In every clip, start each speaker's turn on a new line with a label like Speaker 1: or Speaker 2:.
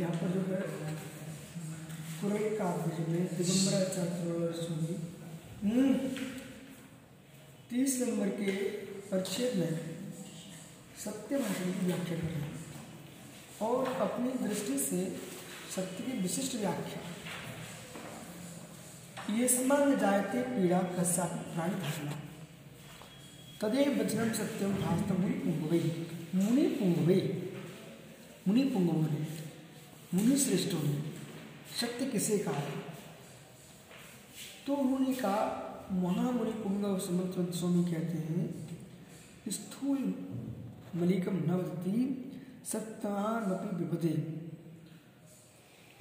Speaker 1: यहाँ पर जो है पूरे काव्य में दिगंबरा चतुर्वर्षी तीस नंबर के परिच्छेद में सत्य भाषण की व्याख्या कर रहे हैं और अपनी दृष्टि से सत्य की विशिष्ट व्याख्या। ये समान जायते पीड़ा कसा प्राणी धारणा तदेव वचनम सत्यम भास्त मुनि पुंगवे। मुनि पुंगवे। मुनि पुंगवों ने मुनि श्रेष्ठों ने सत्य किसे कहा? तो उन्होंने कहा, महामुनि पुंगव समर्थ स्वामी कहते हैं, स्थूल मलिकम नवदती सत्यानपि विपदे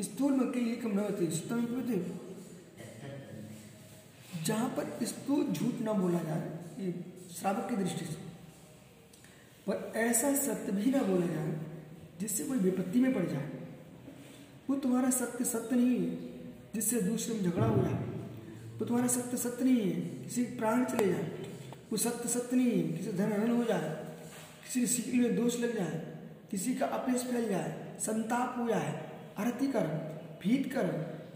Speaker 1: स्थूल में कई मलिकम नवती सत्यम विपदे जहाँ पर स्थूल झूठ ना बोला जाए, ये श्रावक की दृष्टि से। पर ऐसा सत्य भी ना बोला जाए, जिससे कोई विपत्ति में पड़ जाए। वो तुम्हारा सत्य सत्य नहीं है, जिससे दूसरे में झगड़ा हो जाए। वो तुम्हारा सत्य सत्य नहीं है, किसी प्राण चले जाए। वो सत्य सत्य नहीं है, किसी धन हरण हो जाए। किसी की सीखने में दोष लग जाए। किसी का अपेश फैल जाए, संताप हो जाए। आरती कर, भीत कर,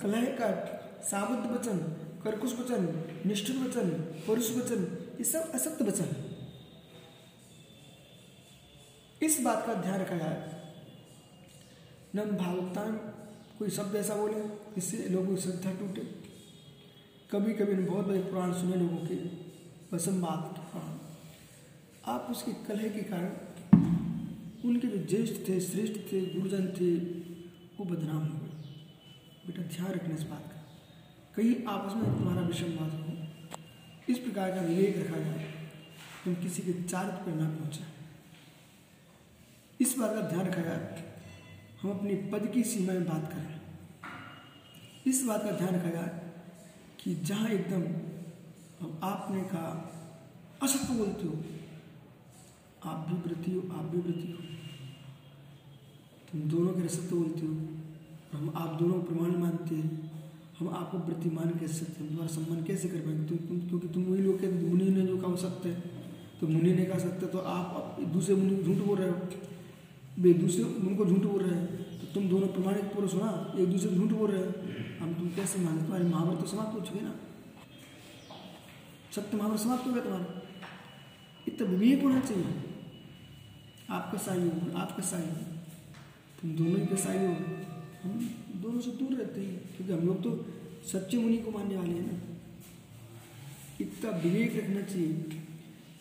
Speaker 1: कलह कर साबुद्ध वचन, कर्कुश वचन, निष्ठुर वचन, परुष वचन, ये सब असत्य वचन इस बात का ध्यान रखा जाए। न भावुकता कोई शब्द ऐसा बोले जिससे लोगों की श्रद्धा टूटे। कभी कभी बहुत बड़े पुराण सुने लोगों के बात के कारण आप उसके कलह के कारण उनके जो ज्येष्ठ थे, श्रेष्ठ थे, गुरुजन थे वो बदनाम हो गए बेटा, ध्यान रखना इस बात का। कहीं आपस में तुम्हारा विषमवाद हो, इस प्रकार का विवेक रखा जाए, तुम किसी के चारित्र पर ना पहुँचा। इस बात का ध्यान रखा जाए हम अपने पद की सीमा में बात करें। इस बात का ध्यान रखा जाए कि जहाँ एकदम आपने कहा, असत्य बोलते हो, आप भी व्रति हो, आप भी व्रति हो। तुम दोनों के असत्य बोलते हो। हम आप दोनों को प्रमाण मानते हैं। हम आपको व्रति मान कैसे सकते हैं? तुम्हारा सम्मान कैसे कर पाएँगे? तुम तुम क्योंकि तुम वही लोग कहते मुनि ने जो कहा सकते है। तो मुनि ने कहा सत्य तो आप, दूसरे मुनि को झूठ बोल रहे हो। वे दूसरे उनको झूठ बोल रहे हैं। तो तुम दोनों प्रमाणिक पुरुष हो ना एक दूसरे को झूठ बोल रहे हो। हम तुम कैसे माने? तुम्हारे महावर तो समाप्त हो चुके ना? सत्य महावर समाप्त हो गया तुम्हारा। इतना विवेक होना चाहिए। आपका हो आपका हो। तुम दोनों ही का हो। हम दोनों से दूर रहते हैं, क्योंकि हम लोग तो सच्चे मुनि को मानने वाले हैं ना। इतना विवेक रखना चाहिए।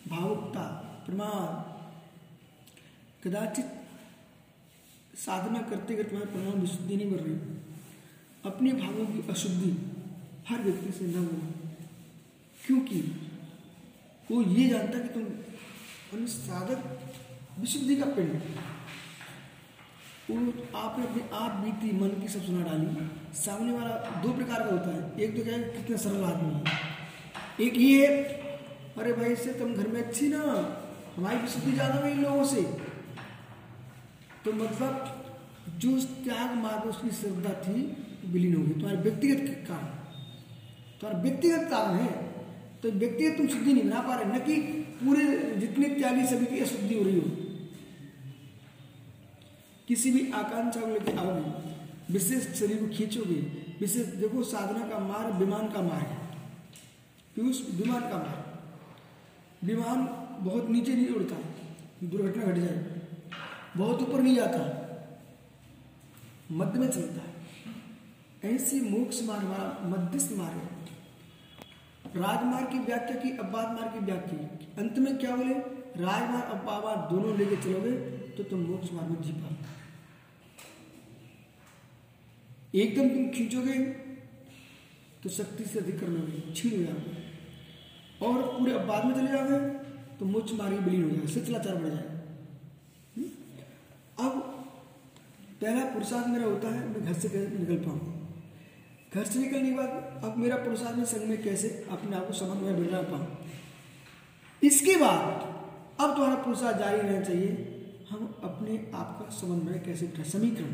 Speaker 1: भावुकता, प्रमाण, कदाचित साधना करते करते तुम्हारे परिणाम विशुद्धि नहीं बढ़ रही। अपने भावों की अशुद्धि हर व्यक्ति से न होना क्योंकि वो ये जानता कि तुम साधक विशुद्धि का पिंड आपने अपनी आप बीती मन की सब सुना डाली। सामने वाला दो प्रकार का होता है। एक तो क्या है, कितना सरल आदमी है। एक ये अरे भाई इससे तुम घर में अच्छी ना, हमारी विशुद्धि ज़्यादा हुई इन लोगों से। तो मतलब जो त्याग मार्ग, उसकी श्रद्धा थी विलीन होगी तुम्हारे व्यक्तिगत कारण। तुम्हारा व्यक्तिगत कारण है। तो व्यक्तिगत तुम शुद्धि नहीं बना पा रहे। न कि पूरे जितने त्यागी सभी की अशुद्धि हो रही हो। किसी भी आकांक्षा को लेकर आओगे विशेष शरीर को खींचोगे, विशेष देखो साधना का मार्ग विमान का मार्ग है। पीयूष विमान का मार्ग विमान बहुत नीचे नहीं उड़ता, दुर्घटना घट जाए। बहुत ऊपर नहीं जाता, मध्य में चलता है। ऐसी मोक्ष मार्ग वाला मध्यस्थ मार्ग है। राजमार्ग की व्याख्या की अब्बाद मार्ग की व्याख्या अंत में क्या बोले? राजमार्ग अब्बाद दोनों लेके चलोगे तो तुम मोक्ष मार्ग में जी पाओ एकदम तुम खींचोगे तो शक्ति से अधिक करना होगी छीन जाओगे और पूरे अब्बाद में चले जाओगे तो मोक्ष मार्ग विलीन हो जाएगा सिलसिलाचार बढ़ जाएगा। अब पहला पुरुषार्थ मेरा होता है, मैं घर से निकल पाऊँ घर से निकलने के बाद अब मेरा पुरुषार्थ में संग में कैसे अपने आप को समन्वय बना पाऊँ? इसके बाद अब तुम्हारा पुरुषार्थ जारी रहना चाहिए, हम अपने आप का समन्वय कैसे बिठा, समीकरण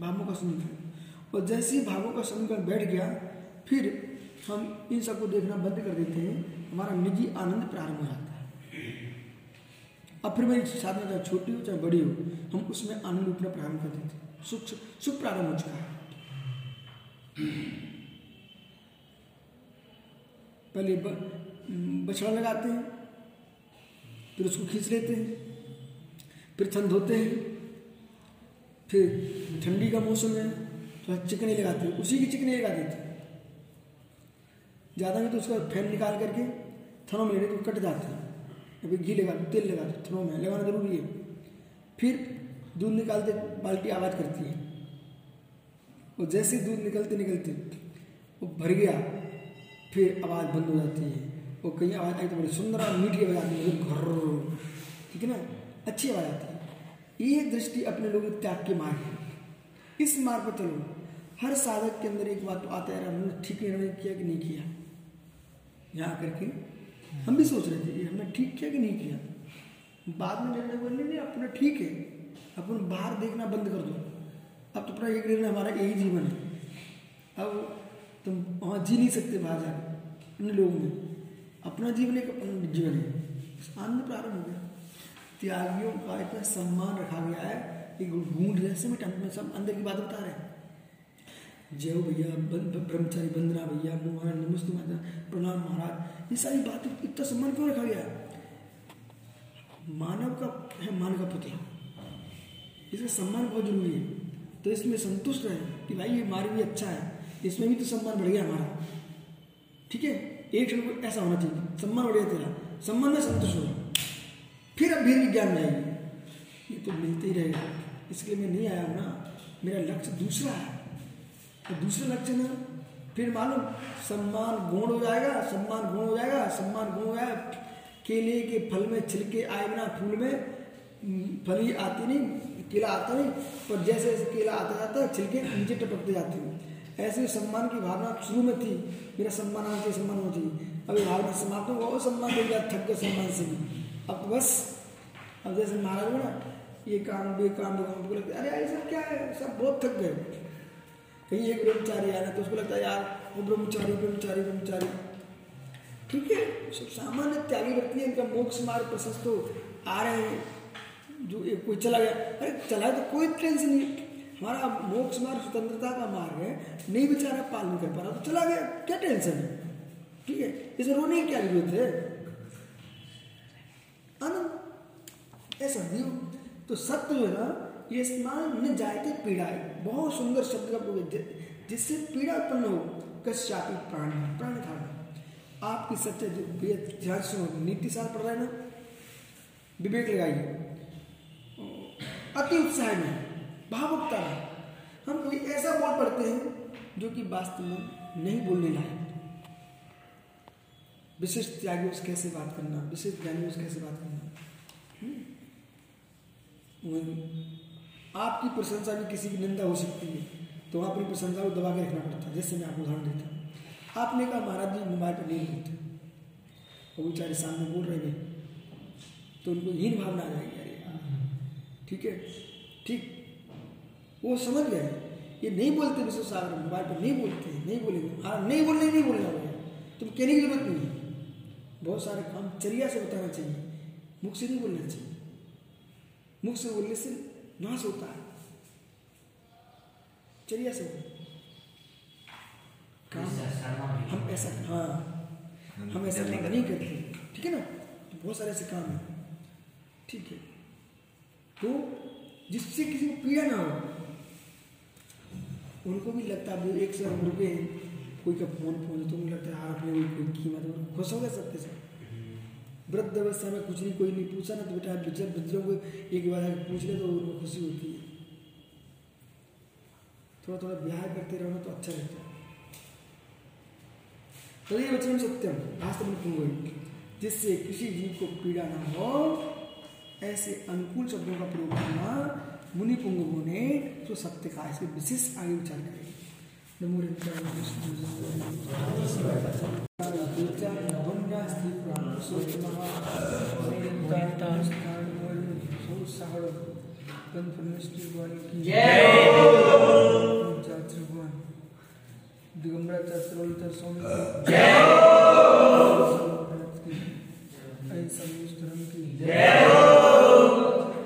Speaker 1: भावों का समीकरण। और जैसे ही भागों का समीकरण बैठ गया, फिर हम इन सबको देखना बंद कर देते हैं। हमारा निजी आनंद प्रारंभ हो जाता है। अब फिर मेरी साधना चाहे छोटी हो चाहे बड़ी हो, हम उसमें आनंद उठना प्रारंभ कर देते हैं। सुख सुख प्रारंभ हो चुका है। पहले बछड़ा लगाते हैं, फिर उसको खींच लेते हैं, फिर ठंड होते हैं, फिर ठंडी का मौसम है। तो चिकने लगाते हैं। उसी की चिकनी लगा देते ज़्यादा नहीं तो उसका फ़ैन निकाल करके थनों में लेने तो कट जाते हैं। अभी घी लगा, तेल लगा, थनों में लगाना ज़रूरी है। फिर दूध निकालते, बाल्टी आवाज़ करती है। और जैसे दूध निकलते निकलते वो भर गया, फिर आवाज़ बंद हो जाती है। और कहीं आवाज़ आई तो बड़ी सुंदर और मीठी आवाज़ आती है। घर, ठीक है ना? अच्छी आवाज़ आती है। ये दृष्टि अपने लोगों त्याग के मार्ग है। इस मार्ग पर चलो। हर साधक के अंदर एक बात तो आता है, हमने ठीक निर्णय किया कि नहीं किया? यहाँ करके हम भी सोच रहे थे कि हमने ठीक किया कि नहीं किया? बाद में निर्णय बोलने नहीं अपना ठीक है। अपन बाहर देखना बंद कर दो। अब तो अपना एक निर्णय हमारा यही जीवन है। अब तुम वहाँ जी नहीं सकते बाहर जाकर अपने लोगों में। अपना जीवन एक अपना जीवन है। आनंद प्रारंभ हो गया। त्यागियों का इतना सम्मान रखा गया है एक रहस्य में में सब अंदर की बात बता रहे हैं। जय हो भैया ब्रह्मचारी बंदना भैया महाराज नमस्ते माता, प्रणाम महाराज। ये सारी बातें इतना सम्मान क्यों रखा गया? मानव का है, मान का पुतला इसका सम्मान बहुत ज़रूरी है। तो इसमें संतुष्ट रहे कि भाई ये मार्ग भी अच्छा है। इसमें भी तो सम्मान बढ़ गया हमारा। ठीक है? एक क्षण को ऐसा होना चाहिए। सम्मान बढ़ गया तेरा। सम्मान में संतुष्ट हो। फिर अब भी ज्ञान जाएगी ये तो मिलते ही रहेगा। इसके लिए मैं नहीं आया हूँ ना। मेरा लक्ष्य दूसरा है। तो दूसरे लक्षण है फिर मालूम, सम्मान गुण हो जाएगा, सम्मान गुण हो जाएगा, सम्मान गुण हो जाएगा। केले के फल में, छिलके आए बिना फूल में फली आती नहीं, केला आता नहीं, पर जैसे जैसे केला आता जाता है, छिलके नीचे टपकते जाते हैं। ऐसे सम्मान की भावना शुरू में थी मेरा सम्मान आना चाहिए सम्मान होना चाहिए अभी भावना समाप्त होगा और सम्मान मिल गया थक गए सम्मान से भी। अब बस, अब जैसे महाराज ना ये काम भी काम भी है अरे ऐसा क्या है? सब बहुत थक गए। कहीं एक ब्रह्मचारी आ रहा तो उसको लगता है, यार, वो ब्रह्मचारी ब्रह्मचारी ब्रह्मचारी। ठीक है? सब सामान्य त्यागी व्यक्ति इनका मोक्ष मार्ग प्रशस्त हो आ रहे हैं। जो कोई चला गया, अरे चला तो कोई टेंशन नहीं। हमारा मोक्ष मार्ग स्वतंत्रता का मार्ग है, नहीं बेचारा पालन कर पा रहा तो चला गया। क्या टेंशन है ठीक है? इसे रोने की क्या ज़रूरत है? आनंद। ऐसा नहीं तो सत्य जो है ना ये स्नान न जायते पीड़ा है। बहुत सुंदर शब्द का प्रयोग जिससे पीड़ा उत्पन्न हो, कश्यापी प्राण प्राण था। आपकी सच्चे ध्यान सुनो नीति साल पढ़ रहे ना? विवेक लगाइए। अति उत्साह में, भावुकता में। हम कोई ऐसा बोल पढ़ते हैं जो कि वास्तव में नहीं बोलने लायक। विशिष्ट त्यागी उस कैसे बात करना, विशिष्ट ज्ञानी उस कैसे बात करना? हम्म? आपकी प्रशंसा भी किसी की निंदा हो सकती है तो वहाँ अपनी प्रशंसा को दबा के रखना पड़ता है जैसे मैं आपको उदाहरण देता हूँ। आपने कहा, महाराज जी मोबाइल पर नहीं बोलते और बेचारे सामने बोल रहे हैं तो उनको हीन भावना आ जाएगी, अरे ठीक है, ठीक। वो समझ गए, ये नहीं बोलते विश्व सागर मोबाइल पर नहीं बोलते, नहीं बोलेंगे। हाँ नहीं बोलने, नहीं बोलना होगा तुम कहने की ज़रूरत नहीं है। बहुत सारे काम चरिया से बताना चाहिए, मुख से नहीं बोलना चाहिए। मुख से बोलने से नाश होता है। चलिए ऐसे। काम हम ऐसा हाँ। हम ऐसा नहीं करते। ठीक है ना? तो बहुत सारे ऐसे काम हैं। ठीक है। तो जिससे किसी को पीड़ा ना हो उनको भी लगता है एक सौ रुपये कोई का फ़ोन फ़ोन तो मुझे लगता है यार अपने कोई कीमत खुश हो गया सबके साथ वृद्ध अवस्था में कुछ नहीं कोई नहीं पूछा ना तो बेटा बिचर बच्चों को एक बार पूछ ले तो उनको खुशी होती है। थोड़ा थोड़ा ब्याह करते रहो तो अच्छा रहता है। तो ये वचन सत्यम वास्तव में जिससे किसी जीव को पीड़ा ना हो, ऐसे अनुकूल शब्दों का प्रयोग करना मुनि पुंगवों ने तो सत्य का ऐसे विशेष आगे विचार करेंगे।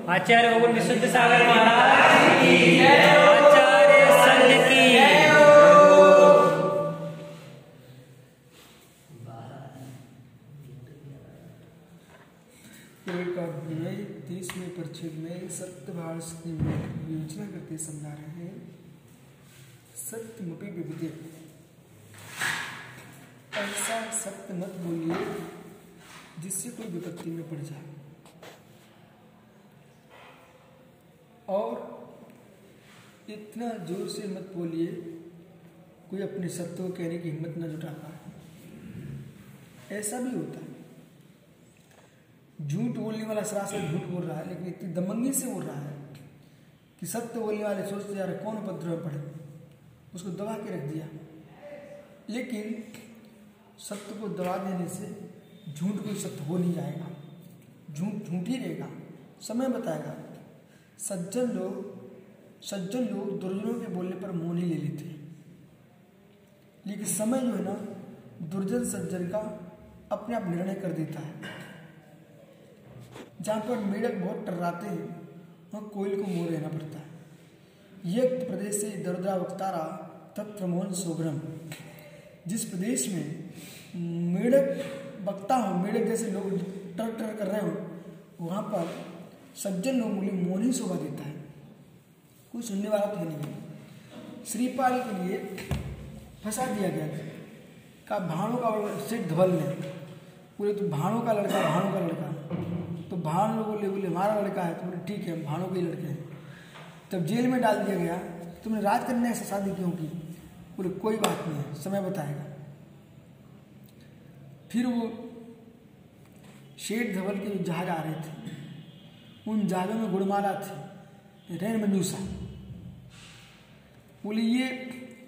Speaker 2: आचार्य भगवान विशुद्ध सागर महाराज की आचार्य
Speaker 1: परिच्छेद में सत्य भाष की विवेचना करते समझा रहे हैं। सत्यमुपी विविधे। ऐसा सत्य मत बोलिए जिससे कोई विपत्ति में पड़ जाए। और इतना ज़ोर से मत बोलिए कोई अपने सत्य को कहने की हिम्मत न जुटा पाए। ऐसा भी होता है। झूठ बोलने वाला सरासर झूठ बोल रहा है, लेकिन इतनी दमंगी से बोल रहा है कि सत्य बोलने वाले सोचते जा रहे, कौन उपद्रव पड़े उसको दबा के रख दिया। लेकिन सत्य को दबा देने से झूठ कोई सत्य हो नहीं जाएगा। झूठ झूठ ही रहेगा। समय बताएगा। सज्जन लोग सज्जन लोग दुर्जनों के बोलने पर मोह नहीं ले लेते। लेकिन समय जो है ना, दुर्जन सज्जन का अपने आप निर्णय कर देता है। जहाँ पर मेढक बहुत टर्राते हैं, वहाँ कोयल को मोह रहना पड़ता है। ये प्रदेश से दरदरा वक्तारा तत्र मोहन सोग्रम जिस प्रदेश में मेढक बकता हो, मेढक जैसे लोग टर टर कर रहे हो, वहाँ पर सज्जन लोगों लिए मौन ही शोभा देता है। कोई सुनने वाला तो नहीं। है श्रीपाल के लिए फंसा दिया गया था। का भाणों का सिर धवल ने बोले तो भाणों का लड़का, भाणों का लड़का। तो भाण लोग बोले बोले हमारा लड़का है तो बोले, ठीक है भाणों के लड़के हैं। तब जेल में डाल दिया गया, तुमने राजकन्या से शादी क्यों की? बोले, कोई बात नहीं है समय बताएगा। फिर वो शेठ धवल के जो जहाज़ आ रहे थे, उन जहाजों में गुड़माला थी, रैन मंजूसा बोले, ये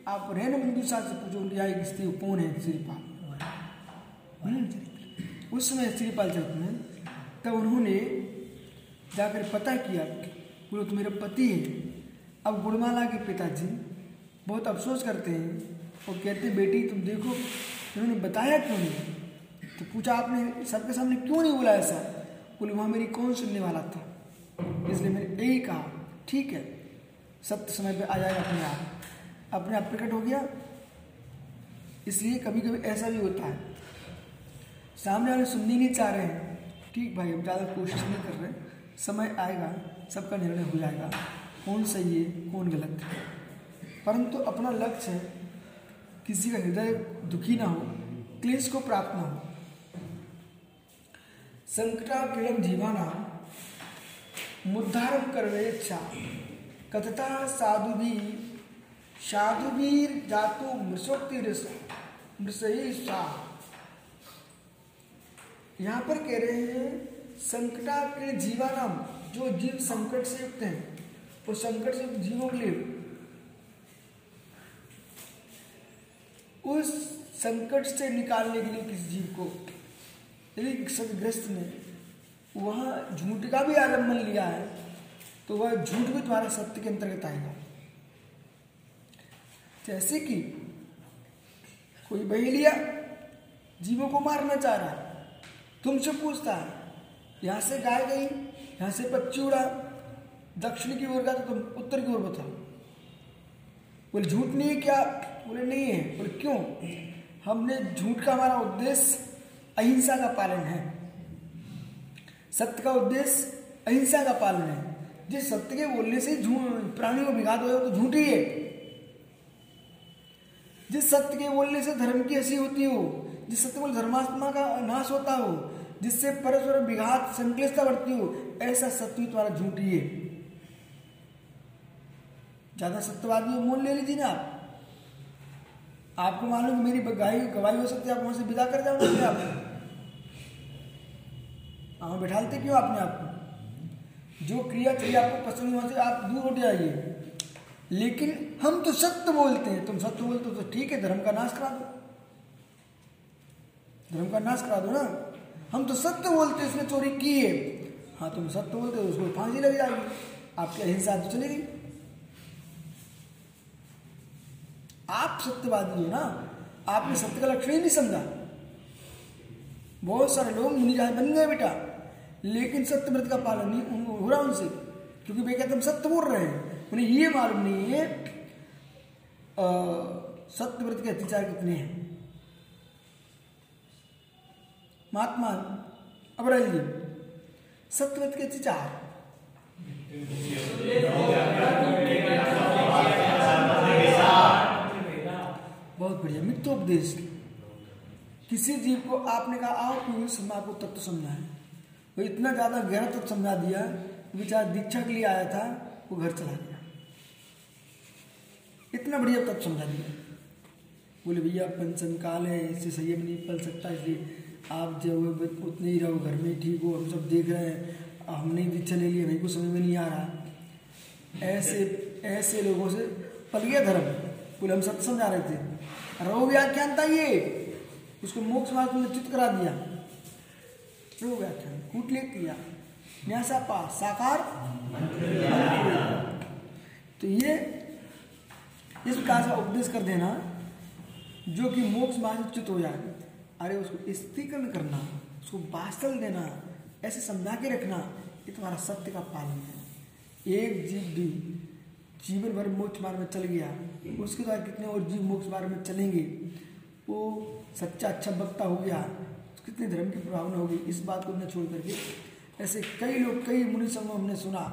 Speaker 1: आप रैन मंजूसा से पूछो एक स्त्री, कौन है? श्रीपाल। उस समय श्रीपाल चरित में तब उन्होंने जाकर पता किया बोलो तो मेरा पति है। अब गुड़माला के पिताजी बहुत अफसोस करते हैं और कहते बेटी, तुम देखो उन्होंने बताया क्यों नहीं? तो पूछा, आपने सबके सामने क्यों नहीं बोला ऐसा? बोले, वहाँ मेरी कौन सुनने वाला था? इसलिए मैंने यही कहा, ठीक है, सत्य समय पे आ जाएगा अपने आप। अपने आप प्रकट हो गया। इसलिए कभी कभी ऐसा भी होता है। सामने वाले सुनने नहीं चाह रहे हैं। ठीक भाई, हम ज़्यादा कोशिश नहीं कर रहे। समय आएगा, सबका निर्णय हो जाएगा। कौन सही है, कौन गलत है। परंतु अपना लक्ष्य है, किसी का हृदय दुखी ना हो, क्लेश को प्राप्त ना हो। संकटापीड़म जीवाना मुद्धारम करवे इच्छा। कथता साधुवी साधुवीर जातु मृषोक्ति मृषही सा यहाँ पर कह रहे हैं संकटापीड़ जीवानाम, जो जीव संकट से युक्त हैं, वो संकट से युक्त जीवों के लिए। उस संकट से निकालने के लिए किसी जीव को? यदि सदग्रस्त ने वहाँ झूठ का भी आलंबन लिया है तो वह झूठ भी तुम्हारा सत्य के अंतर्गत आएगा। जैसे कि कोई बहेलिया जीवों को मारना चाह रहा है तुमसे पूछता है, यहाँ से गाय गई, यहाँ से पक्षी उड़ा, दक्षिण की ओर गया तो तुम, उत्तर की ओर बताओ। बोले, झूठ नहीं है क्या? बोले, नहीं है। बोले, क्यों? हमने झूठ का हमारा उद्देश्य अहिंसा का पालन है। सत्य का उद्देश्य अहिंसा का पालन है। जिस सत्य के बोलने से प्राणी को विघात हो तो झूठ ही है। जिस सत्य के बोलने से धर्म की हँसी होती हो, जिस सत्य बोल धर्मात्मा का नाश होता हो जिससे परस्पर विघात संक्लिष्टता बढ़ती हो, ऐसा सत्य तुम्हारा झूठ ही ज़्यादा सत्यवादी मोल ले लीजिए ना आप। आपको मालूम मेरी गवाही गवाही हो सकती है, आप वहाँ से विदा कर जाओगे आप? वहाँ बैठालते क्यों आपने आपको जो क्रिया चाहिए आपको पसंद वहाँ से आप दूर उठ जाइए। लेकिन हम तो सत्य बोलते हैं। तुम सत्य बोलते हो तो ठीक है, धर्म का नाश करा दो। धर्म का नाश करा दो ना। हम तो सत्य बोलते उसने चोरी की है। हाँ तुम सत्य बोलते हो, उसको फांसी लग जाएगी। आपकी अहिंसा तो चलेगी। आप सत्यवादी हो ना, आपने सत्य का लक्षण ही नहीं समझा। बहुत सारे लोग मुनिराज बन गए बेटा, लेकिन सत्य व्रत का पालन नहीं हो रहा उनसे, क्योंकि वे कहते हम सत्य बोल रहे हैं। उन्हें ये मालूम नहीं है सत्य व्रत के अत्याचार कितने हैं। महात्मा अबराज जी सत्य व्रत के अत्याचार बहुत बढ़िया। मित्रोपदेश, किसी जीव को आपने कहा, आओ कोई समय आपको तत्व समझाए वो इतना ज़्यादा गहरा तत्व समझा दिया बेचारा दीक्षा के लिए आया था, वो घर चला गया। इतना बढ़िया तत्व समझा दिया। बोले, भैया पंचम काल है, इससे संयम नहीं पल सकता, इसलिए आप जो उतने ही रहो, घर में ठीक हो, हम सब देख रहे हैं। हमने भी चले ले लिया मेरे को समझ में नहीं आ रहा। ऐसे ऐसे लोगों से पल गया धर्म। बोले, हम सब समझा रहे थे। रहो व्याख्यान था ये? उसको मोक्ष मार्ग में चित करा दिया। रहो व्याख्यान कूटलेख किया। न्यासा पास साकार। तो ये, इस प्रकार का उपदेश कर देना, जो कि मोक्ष मार्ग चित हो जाए। अरे उसको स्थिरीकरण करना, उसको बास्तल देना, ऐसे समझा के रखना, ये तुम्हारा सत्य का पालन है। एक जीव भी जीवन भर मोक्ष मार्ग में चल गया, उसके द्वारा कितने और जीव मोक्ष मार्ग में चलेंगे, वो सच्चा अच्छा वक्ता हो गया, कितने धर्म की प्रभावना होगी, इस बात को न छोड़ करके, ऐसे कई लोग, कई मुनि संघ हमने सुना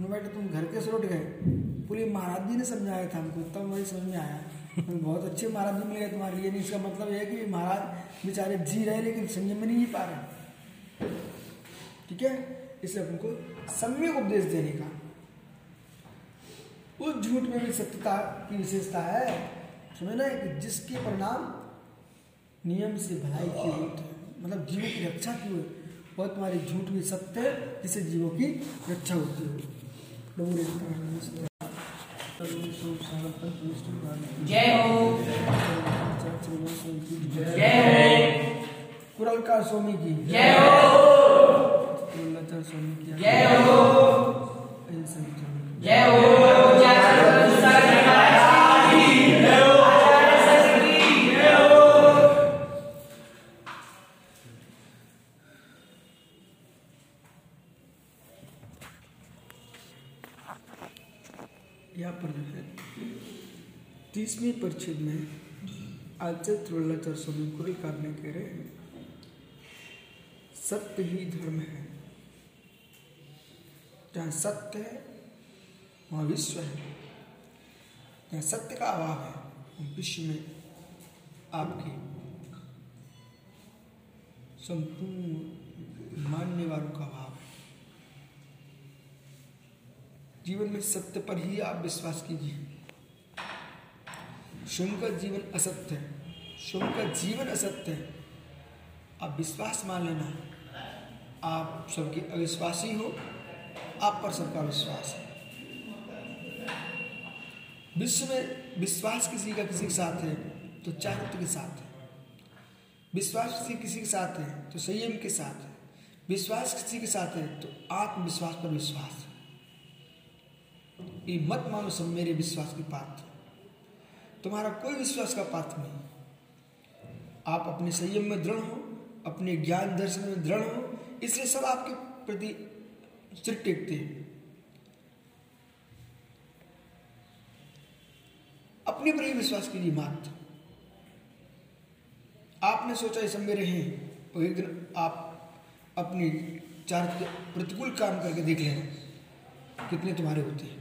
Speaker 1: बेटा तुम घर के से लौट गए पूरे महाराज जी ने समझाया था हमको, तब वही समझ में आया। बहुत अच्छे महाराज मिल गए तुम्हारे लिए। नहीं, इसका मतलब यह है कि महाराज बेचारे जी रहे, लेकिन संयम में नहीं पा रहे। ठीक है? इसलिए उनको सम्यक उपदेश देने का। उस झूठ में भी सत्यता की विशेषता है। समझ ना, कि जिसके परिणाम नियम से भलाई की मतलब जीवों की रक्षा की हुई वह तुम्हारी झूठ में सत्य है, जिससे जीवों की रक्षा होती है प्रभु रे प्राण सत्य।
Speaker 2: जय हो जय हो
Speaker 1: कुरलकार स्वामी की
Speaker 2: जय हो
Speaker 1: स्वामी की
Speaker 2: जय हो। जय हो जय
Speaker 1: यहाँ पर है, तीसवीं परिच्छेद में आचार्य त्रिवल्लाचार्य स्वामी कुरलकार ने कह रहे हैं, सत्य ही धर्म है। जहाँ सत्य है, वहाँ विश्व है। जहाँ सत्य का अभाव है विश्व में आपकी संपूर्ण मानने वालों का अभाव है जीवन में सत्य पर ही आप विश्वास कीजिए। स्वयं का जीवन असत्य है। स्वयं का जीवन असत्य है। आप विश्वास मान लेना। आप सबके अविश्वासी हो। आप पर सबका विश्वास है। विश्व में विश्वास किसी का किसी के साथ है तो चारित्र के साथ है। विश्वास किसी किसी के साथ है तो संयम के साथ है। विश्वास किसी के साथ है तो आत्मविश्वास पर विश्वास है। ये मत मानो सब मेरे विश्वास के पात्र तुम्हारा कोई विश्वास का पात्र नहीं। आप अपने संयम में दृढ़ हो, अपने ज्ञान दर्शन में दृढ़ हो, इसलिए सब आपके प्रति सिर टेकते हैं। अपने पर ही विश्वास कीजिए मात्र आपने सोचा ये सब मेरे हैं और एक दिन आप अपनी चार प्रतिकूल काम करके देख लेना, कितने तुम्हारे होते हैं।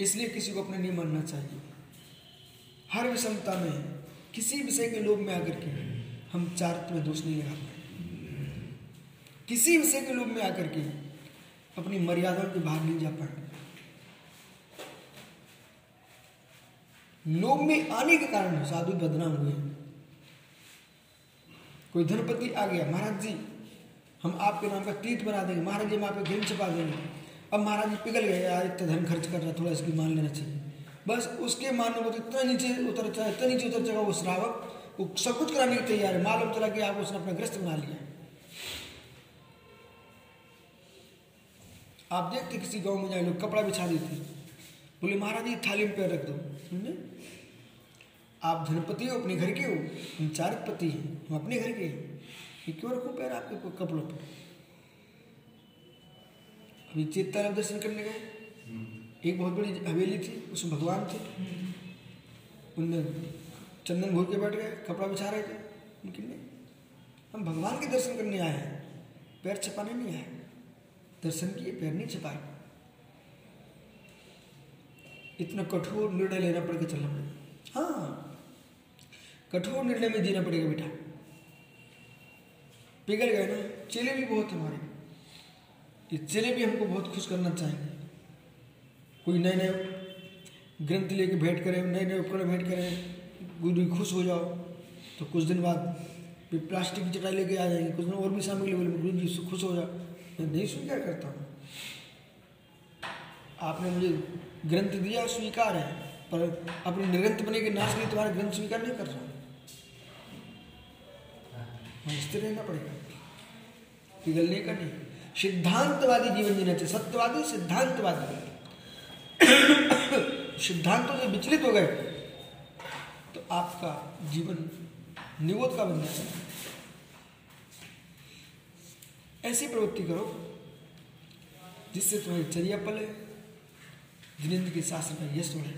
Speaker 1: इसलिए किसी को अपने नहीं मानना चाहिए। हर विषमता में, किसी विषय के लोभ में आकर के हम चारित्र में दोष नहीं लगा पाए किसी विषय के लोभ में आकर के अपनी मर्यादाओं के बाहर नहीं जा पाए लोभ में आने के कारण साधु बदनाम हुए। कोई धनपति आ गया, महाराज जी, हम आपके नाम का तीर्थ बना देंगे। महाराज जी, हम आपके घेन छपा देंगे। अब महाराज जी पिघल गए, यार इतना धन खर्च कर रहा थोड़ा इसकी मान लेना चाहिए। बस उसके मानने को तो इतना नीचे उतर इतना नीचे उतर चला वो श्रावक, वो सब कुछ कराने की तैयार है मालूम चला कि आप उसने अपना ग्रस्त बना लिया। आप देखते किसी गाँव में जाए लोग कपड़ा बिछा देते बोले, महाराज ये थाली में पैर रख दो। समझे आप धनपति हो, अपने घर के हो, हम चारपति हैं, हम अपने घर के हैं। क्यों रखो पैर आपके कपड़ों पर? अभी चेतता दर्शन करने गए। एक बहुत बड़ी हवेली थी, उसमें भगवान थे। उनमें चंदन घोर के बैठ गए, कपड़ा बिछा रहे थे। उनके लिए, हम भगवान के दर्शन करने आए हैं। पैर छपाने नहीं आए। दर्शन किए, पैर नहीं छपाए। इतना कठोर निर्णय लेना पड़ चलना पड़ेगा हाँ कठोर निर्णय में जीना पड़ेगा बेटा। पिघल गए ना, चेले भी बहुत हमारे। ये चेले भी हमको बहुत खुश करना चाहेंगे कोई नए नए ग्रंथ लेके भेंट करें नए नए उपकरण भेंट करें गुरु जी खुश हो जाओ तो कुछ दिन बाद फिर प्लास्टिक की चटाई लेके आ जाएँगे। कुछ दिन और भी सामग्री बोले गुरु जी खुश हो जाओ। मैं नहीं स्वीकार करता हूँ। आपने मुझे ग्रंथ दिया स्वीकार है पर अपने निरंत बने के नाश के लिए तुम्हारा ग्रंथ स्वीकार नहीं कर रहा वहाँ स्थिर रहना पड़ेगा। पिघलने का नहीं। सिद्धांतवादी जीवन जीना चाहिए, सत्यवादी सिद्धांतवादी सिद्धांतों से विचलित हो गए तो आपका जीवन निवोद का बन जाएगा ऐसी प्रवृत्ति करो, जिससे तुम्हारी चर्या पले जिनेन्द्र के शासन का यश बढ़े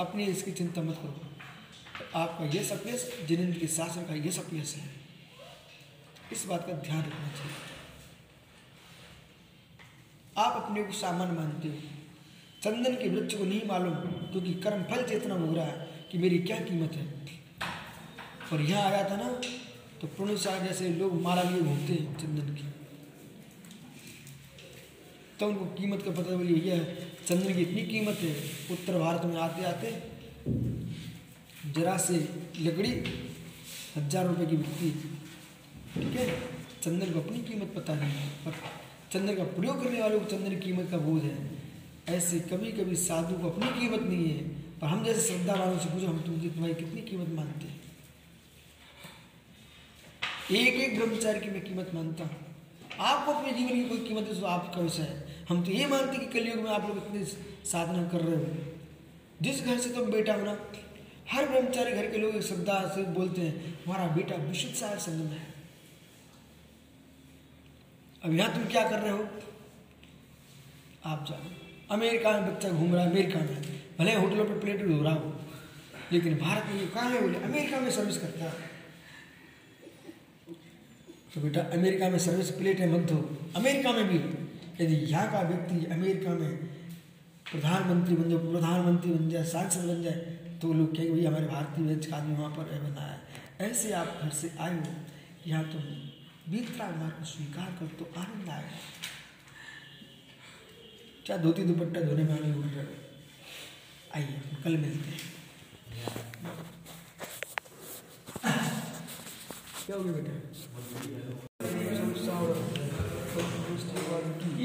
Speaker 1: अपनी इसकी चिंता मत करो। तो आपका यश अपयश जिनेन्द्र के शासन का यश अपयश है। इस बात का ध्यान रखना चाहिए। आप अपने को सामान्य मानते हो। चंदन के वृक्ष को नहीं मालूम, क्योंकि कर्म फल चेतना हो रहा है कि मेरी क्या कीमत है। और यहाँ आया था ना तो पुण्य जैसे लोग माला लिए घूमते हैं चंदन की। तो उनको कीमत का पता बोली यह चंदन की इतनी कीमत है, उत्तर भारत में आते आते जरा से लकड़ी हज़ार रुपए की बिकती ठीक है? चंदन को अपनी कीमत पता नहीं है चंदन का प्रयोग करने वालों को चंदन की कीमत का बोझ है। ऐसे कभी कभी साधु को अपनी कीमत नहीं है, पर हम जैसे श्रद्धावानों से पूछो, हम तुमसे तुम्हारी कितनी कीमत मानते हैं? एक एक ब्रह्मचारी की मैं कीमत मानता हूँ। आपको अपने जीवन की कोई कीमत है तो आपका विषय है। हम तो ये मानते कि कलयुग में आप लोग इतनी साधना कर रहे हो जिस घर से तुम तो बेटा हो ना, हर ब्रह्मचारी घर के लोग एक श्रद्धा से बोलते हैं, हमारा बेटा विशुद्ध सार संगम है। अब यहाँ तुम क्या कर रहे हो? आप जानो अमेरिका में बच्चा घूम रहा है, अमेरिका में। भले होटलों पर प्लेट धो रहा हो, लेकिन भारत में कहाँ है बोले? अमेरिका में सर्विस करता है। तो बेटा, अमेरिका में सर्विस प्लेट है मत अमेरिका में भी। यदि यहाँ का व्यक्ति अमेरिका में प्रधानमंत्री बन जाए, प्रधानमंत्री बन जाए, सांसद बन जाए तो लोग कहेंगे, भैया, हमारे भारतीय का आदमी वहाँ पर है, बना है। ऐसे आप घर से आए हो, यहाँ तुम बीतरा मार्ग को स्वीकार कर तो आनंद आएगा क्या धोती दुपट्टा धोने में आने घूम रहे आइए कल मिलते हैं। क्या हो गया बेटा?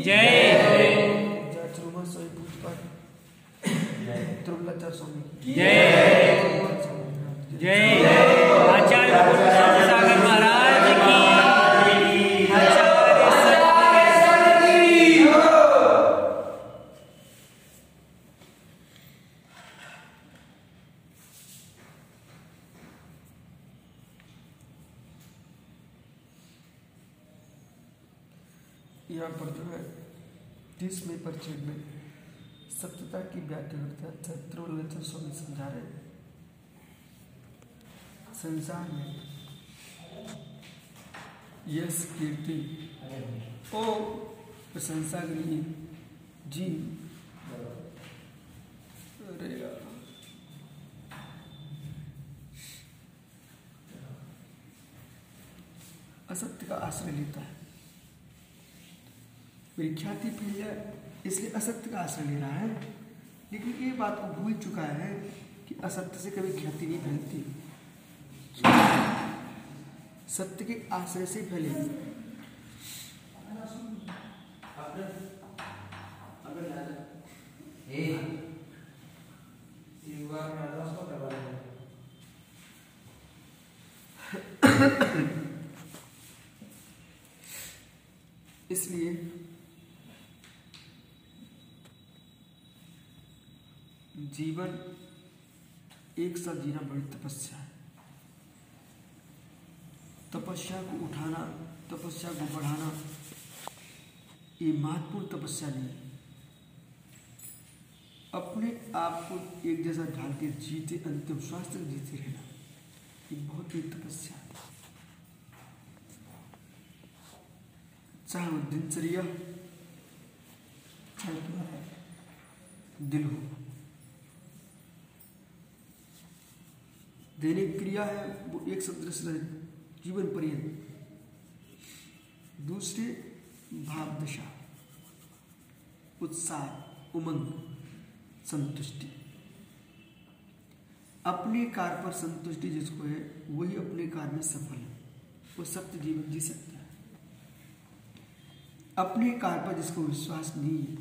Speaker 2: जय
Speaker 1: जय
Speaker 2: जय
Speaker 1: परिचय में सत्यता की व्याख्या करते हैं चैत्रवल्लचर स्वामी समझा रहे। संसार में यश, कीर्ति, ओ, प्रशंसा के लिए जी। अरे असत्य का आश्रय लेता है। विख्याति जाए इसलिए असत्य का आश्रय ले रहा है। लेकिन ये बात को भूल चुका है कि असत्य से कभी ख्याति नहीं फैलती सत्य के आश्रय से फैलेगी इसलिए जीवन एक साथ जीना बड़ी तपस्या है। तपस्या को उठाना, तपस्या को बढ़ाना, ये महत्वपूर्ण तपस्या नहीं है। अपने आप को एक जैसा ढाल के जीते, अंतिम श्वास तक जीते रहना, ये बहुत ही तपस्या है। चाहे वो दिनचर्या, चाहे तुम्हारा दिल हो। दैनिक क्रिया है, वो एक सदृश रहे जीवन पर्यंत। दूसरे, भाव दशा। उत्साह, उमंग, संतुष्टि। अपने कार पर संतुष्टि जिसको है, वही अपने कार में सफल है। वो सत्य जीवन जी सकता है। अपने कार पर जिसको विश्वास नहीं है,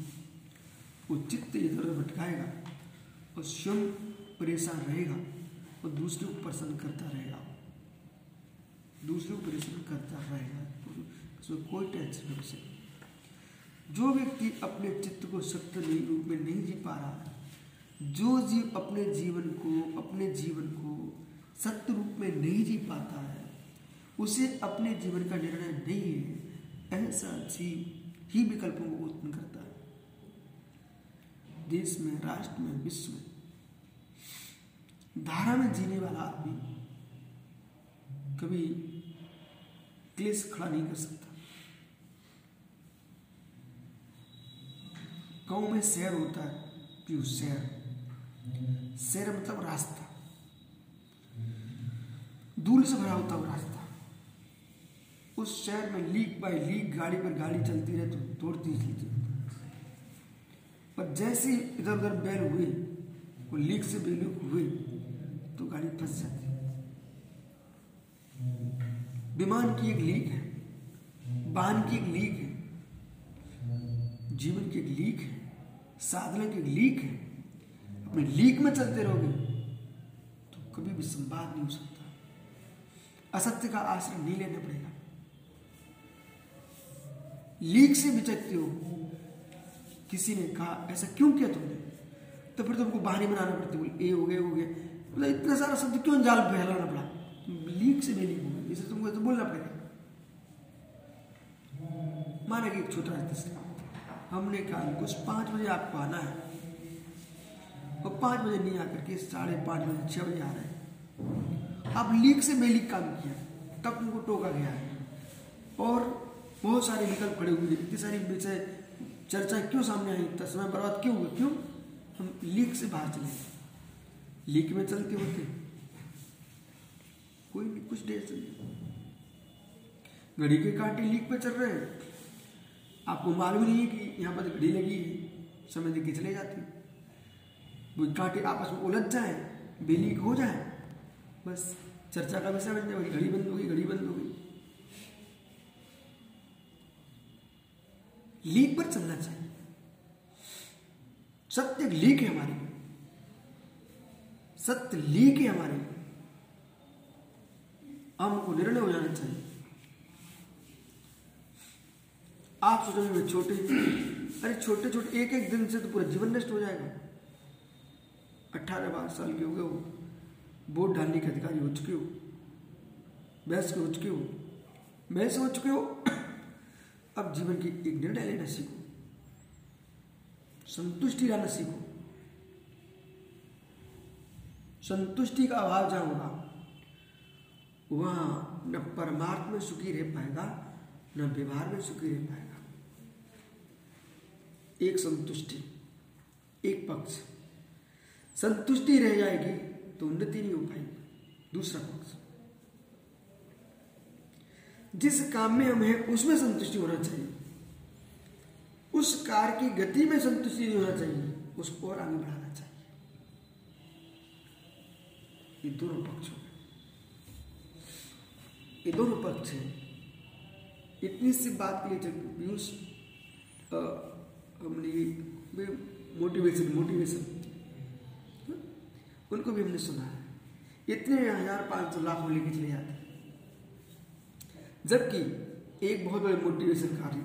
Speaker 1: वो चित्त इधर भटकाएगा और स्वयं परेशान रहेगा। और दूसरे को प्रसन्न करता रहेगा। दूसरे को परेशान करता रहेगा। उसमें कोई टेंशन नहीं उसे जो व्यक्ति अपने चित्त को सत्य रूप में नहीं जी पा रहा है, जो जीव अपने जीवन को, अपने जीवन को सत्य रूप में नहीं जी पाता है, उसे अपने जीवन का निर्णय नहीं है, ऐसा जीव ही विकल्पों को उत्पन्न करता है। देश में, राष्ट्र में, विश्व में धारा में जीने वाला आदमी कभी क्लेश खड़ा नहीं कर सकता। गाँव में शहर होता है पीयू शहर शहर मतलब रास्ता। दूर से भरा होता है रास्ता। उस शहर में लीक बाय लीक, गाड़ी पर गाड़ी चलती रहे तो दौड़ती चलती पर जैसे इधर उधर बैल हुए, वो लीक से बेलुक हुई तो गाड़ी फंस जाती। विमान की एक लीक है वाहन की एक लीक है, जीवन की एक लीक है, साधना की एक लीक है। अपने लीक में चलते रहोगे तो कभी भी संवाद नहीं हो सकता। असत्य का आश्रय नहीं लेना पड़ेगा। लीक से बिचकते हो। किसी ने कहा, ऐसा क्यों किया तुमने? तो फिर तुमको बहाने बनाना पड़ते बोले ए हो गए हो गए। मतलब इतना सारा शब्द क्यों जाल फैलाना पड़ा लीक से बेलीक हो गए इसे तुमको तो बोलना पड़ेगा। माना कि एक छोटा सा हमने कहा कुछ पाँच बजे आपको आना है। और पाँच बजे नहीं आकर के साढ़े पाँच बजे छः बजे आ रहे हैं। आप लीक से बेलीक काम किया, तब उनको टोका गया है। और बहुत सारे विकल्प खड़े हुए, इतनी सारी विषय चर्चा क्यों सामने आई? इतना समय बर्बाद क्यों हुआ? क्यों? हम लीक से बाहर चले लीक में चलते होते कोई नहीं, कुछ देर चलिए घड़ी के कांटे लीक पे चल रहे हैं। आपको मालूम नहीं है कि यहाँ पर घड़ी लगी है। समय देख के चले जाती वो कांटे आपस में उलझ जाए, बेलीक हो जाए। बस, चर्चा का विषय बन जाए घड़ी बंद हो गई, घड़ी बंद हो गई। लीक पर चलना चाहिए। सत्य लीक है हमारी। सत्य लीक है हमारी हमको निर्णय हो जाना चाहिए। आप सोचोगे छोटे अरे छोटे छोटे एक एक दिन से तो पूरा जीवन नष्ट हो जाएगा। अट्ठारह बारह साल के हो गए हो। वोट डालने के अधिकारी हो चुके हो। बहस के हो चुके हो। बहस हो चुके हो। अब जीवन की एक निर्णय लेना सीखो। संतुष्टि लाना सीखो। संतुष्टि का अभाव जहाँ होगा, वहाँ न परमार्थ में सुखी रह पाएगा, न व्यवहार में सुखी रह पाएगा। एक संतुष्टि, एक पक्ष। संतुष्टि रह जाएगी तो उन्नति नहीं हो पाएगी, दूसरा पक्ष। जिस काम में हम हैं, उसमें संतुष्टि होना चाहिए। उस कार की गति में संतुष्टि नहीं होना चाहिए, उसको और आगे बढ़ाना चाहिए। ये दोनों पक्ष हो ये दोनों पक्ष हैं। इतनी सी बात के लिए जब पीयूष हमने मोटिवेशन मोटिवेशन उनको भी हमने सुना है। इतने हज़ार पाँच सौ लाख लेके चले जाते जबकि एक बहुत बड़े मोटिवेशन कार्य।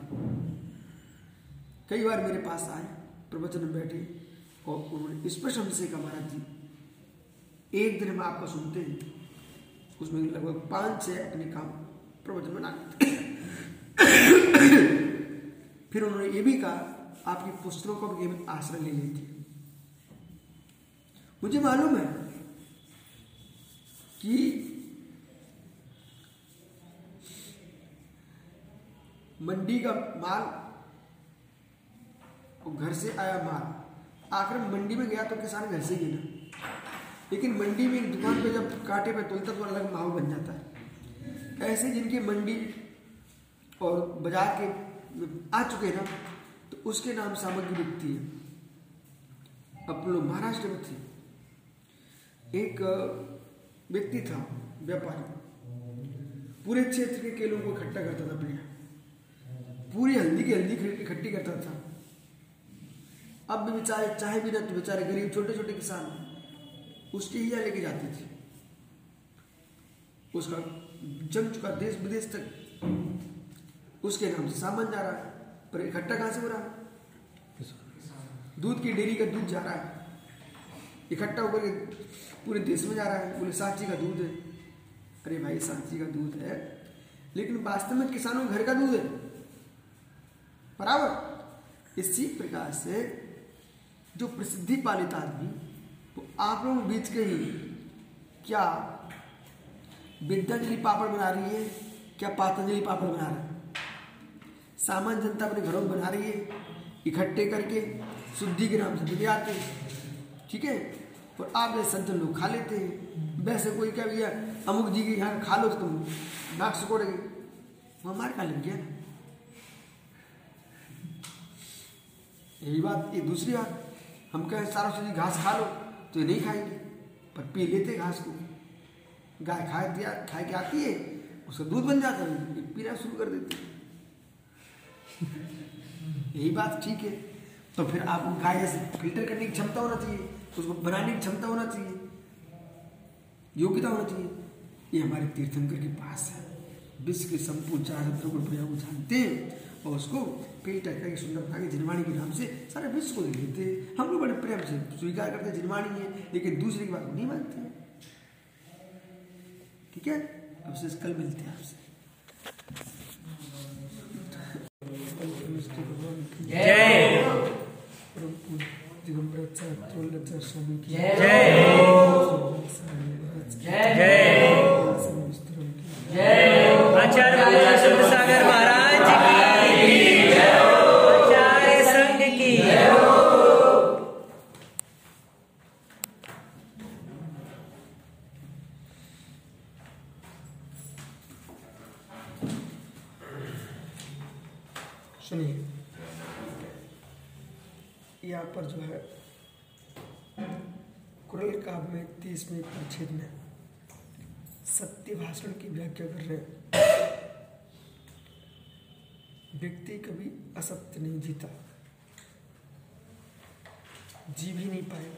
Speaker 1: कई बार मेरे पास आए, प्रवचन में बैठे और उन्होंने स्पष्ट हमसे कहा, महाराज जी एक दिन हम आपका सुनते हैं उसमें लगभग पाँच छः अपने काम प्रवचन बना लेते फिर उन्होंने ये भी कहा, आपकी पुस्तकों को भी आश्रय ले लेती मुझे मालूम है कि मंडी का माल और घर से आया माल, आखिर मंडी में गया तो किसान घर से ही लेकिन मंडी में दुकान पे जब कांटे पे तुलता तो अलग माहौल बन जाता है। ऐसे जिनकी मंडी और बाज़ार के आ चुके हैं ना तो उसके नाम सामग्री बिकती है। अपन लोग महाराष्ट्र में थे। एक व्यक्ति था, व्यापारी। पूरे क्षेत्र के केलों को इकट्ठा करता था अपने पूरी हल्दी की हल्दी इकट्ठी करता था। अब भी बेचारे चाहे भी ना तो बेचारे गरीब छोटे छोटे किसान उसकी ही लेके जाते थे। उसका जम चुका देश विदेश तक। उसके नाम से सामान जा रहा है, पर इकट्ठा कहाँ से हो रहा है? दूध की डेयरी का दूध जा रहा है। इकट्ठा होकर पूरे देश में जा रहा है। बोले, सांची का दूध है। अरे भाई, सांची का दूध है, लेकिन वास्तव में किसानों घर का दूध है। बराबर? इसी प्रकार से जो प्रसिद्धि पालित आदमी वो आप लोग बीच के ही क्या विद्यांजलि पापड़ बना रही है? क्या पातंजलि पापड़ बना रही है? सामान्य जनता अपने घरों में बना रही है, इकट्ठे करके शुद्धि के नाम से दिखे आते ठीक है? और आप जैसे सज्जन लोग खा लेते हैं, वैसे कोई क्या भैया, अमुक जी के यहाँ खा लो तो तुम, नाक सुकोड़ेगे वो हमारे खा लेंगे यही बात, ये दूसरी बात, हम कहें सारा चीज़ घास खा लो। तो ये नहीं खाएँगे। पर पी लेते घास को। गाय खाए दिया खाए के आती है, उसका दूध बन जाता है पीना शुरू कर देती है। यही बात ठीक है। तो फिर आपको गाय फ़िल्टर करने की क्षमता होना चाहिए, उसको बनाने की क्षमता होना चाहिए, योग्यता होना चाहिए। ये हमारे तीर्थंकर के पास है। विश्व के संपूर्ण चार को जानते हैं और उसको फ़िल्टर करके सुंदरता के जिनवाणी के नाम से सारे विश्व को दे देते हैं हम लोग बड़े प्रेम से स्वीकार करते हैं जिनवाणी है लेकिन दूसरे की बात को नहीं मानते ठीक है अब से कल मिलते हैं आपसे की
Speaker 2: जय जय जय
Speaker 1: रहे व्यक्ति कभी असत्य नहीं जीता। जी भी नहीं पाएगा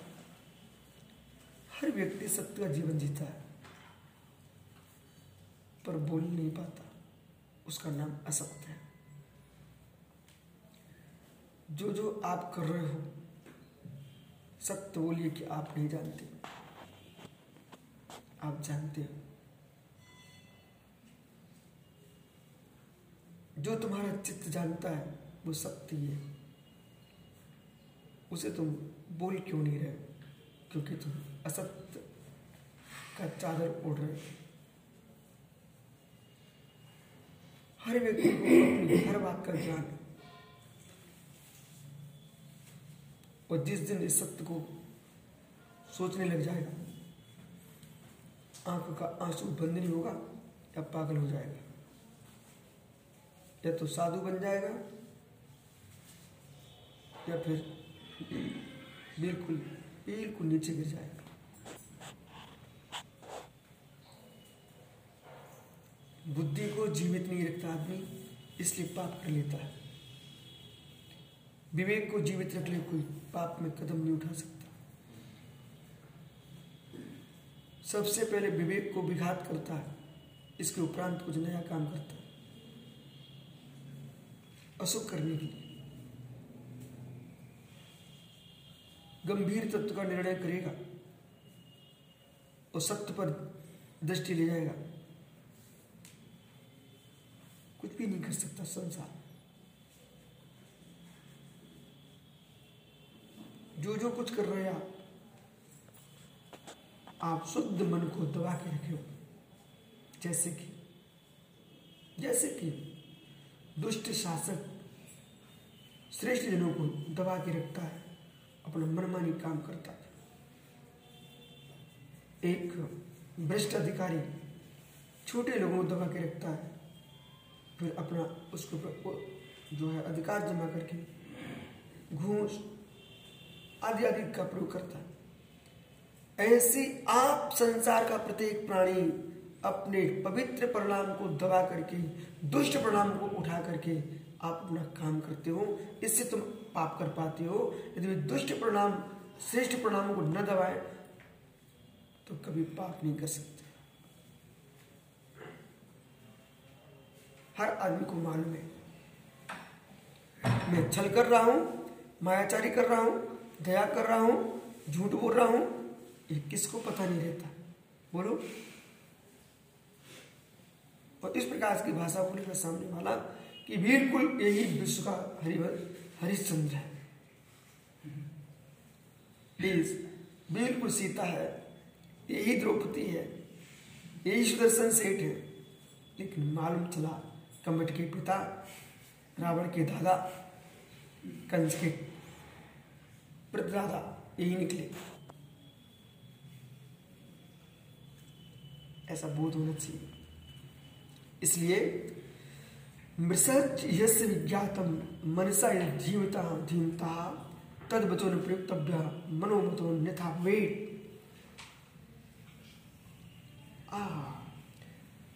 Speaker 1: हर व्यक्ति सत्य का जीवन जीता है, पर बोल नहीं पाता। उसका नाम असत्य है। जो जो आप कर रहे हो, सत्य बोलिए कि आप नहीं जानते। आप जानते हो। जो तुम्हारा चित्त जानता है, वो सत्य है उसे तुम बोल क्यों नहीं रहे? क्योंकि तुम असत्य का चादर ओढ़ रहे हर व्यक्ति को अपनी हर बात का ज्ञान और जिस दिन इस सत्य को सोचने लग जाएगा, आँख का आँसू बंद नहीं होगा या पागल हो जाएगा। या तो साधु बन जाएगा, या फिर बिल्कुल बिल्कुल नीचे गिर जाएगा। बुद्धि को जीवित नहीं रखता आदमी, इसलिए पाप कर लेता है। विवेक को जीवित रख ले, कोई पाप में कदम नहीं उठा सकता। सबसे पहले विवेक को विघात करता है, इसके उपरांत कुछ नया काम करता है। अशुभ करने के लिए। गंभीर तत्व का निर्णय करेगा और सत्य पर दृष्टि ले जाएगा। कुछ भी नहीं कर सकता संसार। जो जो कुछ कर रहे हैं आप आप शुद्ध मन को दबा के रखे हो। जैसे कि जैसे कि दुष्ट शासक श्रेष्ठ जनों को दबा के रखता है, अपना मनमानी काम करता है। एक भ्रष्ट अधिकारी छोटे लोगों को दबा के रखता है, फिर अपना उसके जो है अधिकार जमा करके घूस आदि आदि का प्रयोग करता है। ऐसे आप संसार का प्रत्येक प्राणी अपने पवित्र परिणाम को दबा करके, दुष्ट परिणाम को उठा करके आप अपना काम करते हो, इससे तुम पाप कर पाते हो। यदि दुष्ट परिणाम, श्रेष्ठ परिणामों को न दबाए तो कभी पाप नहीं कर सकते। हर आदमी को मालूम है, मैं छल कर रहा हूँ, मायाचारी कर रहा हूँ, दया कर रहा हूँ, झूठ बोल रहा हूँ, ये किसको पता नहीं रहता? बोलो। और इस प्रकार की भाषा बोलेगा सामने वाला कि बिल्कुल यही विश्व का हरिवर, हरिश्चंद्र है। प्लीज़ बिल्कुल सीता है यही द्रौपदी है यही सुदर्शन सेठ है। लेकिन मालूम चला कमट के पिता, रावण के दादा, कंस के प्रदादा यही निकले। ऐसा बोध होना चाहिए। इसलिए यस्य विज्ञातम मनसा धीमता धीमता तद न प्रयुक्तव्य मनोमतो अन्यथा वेट आ,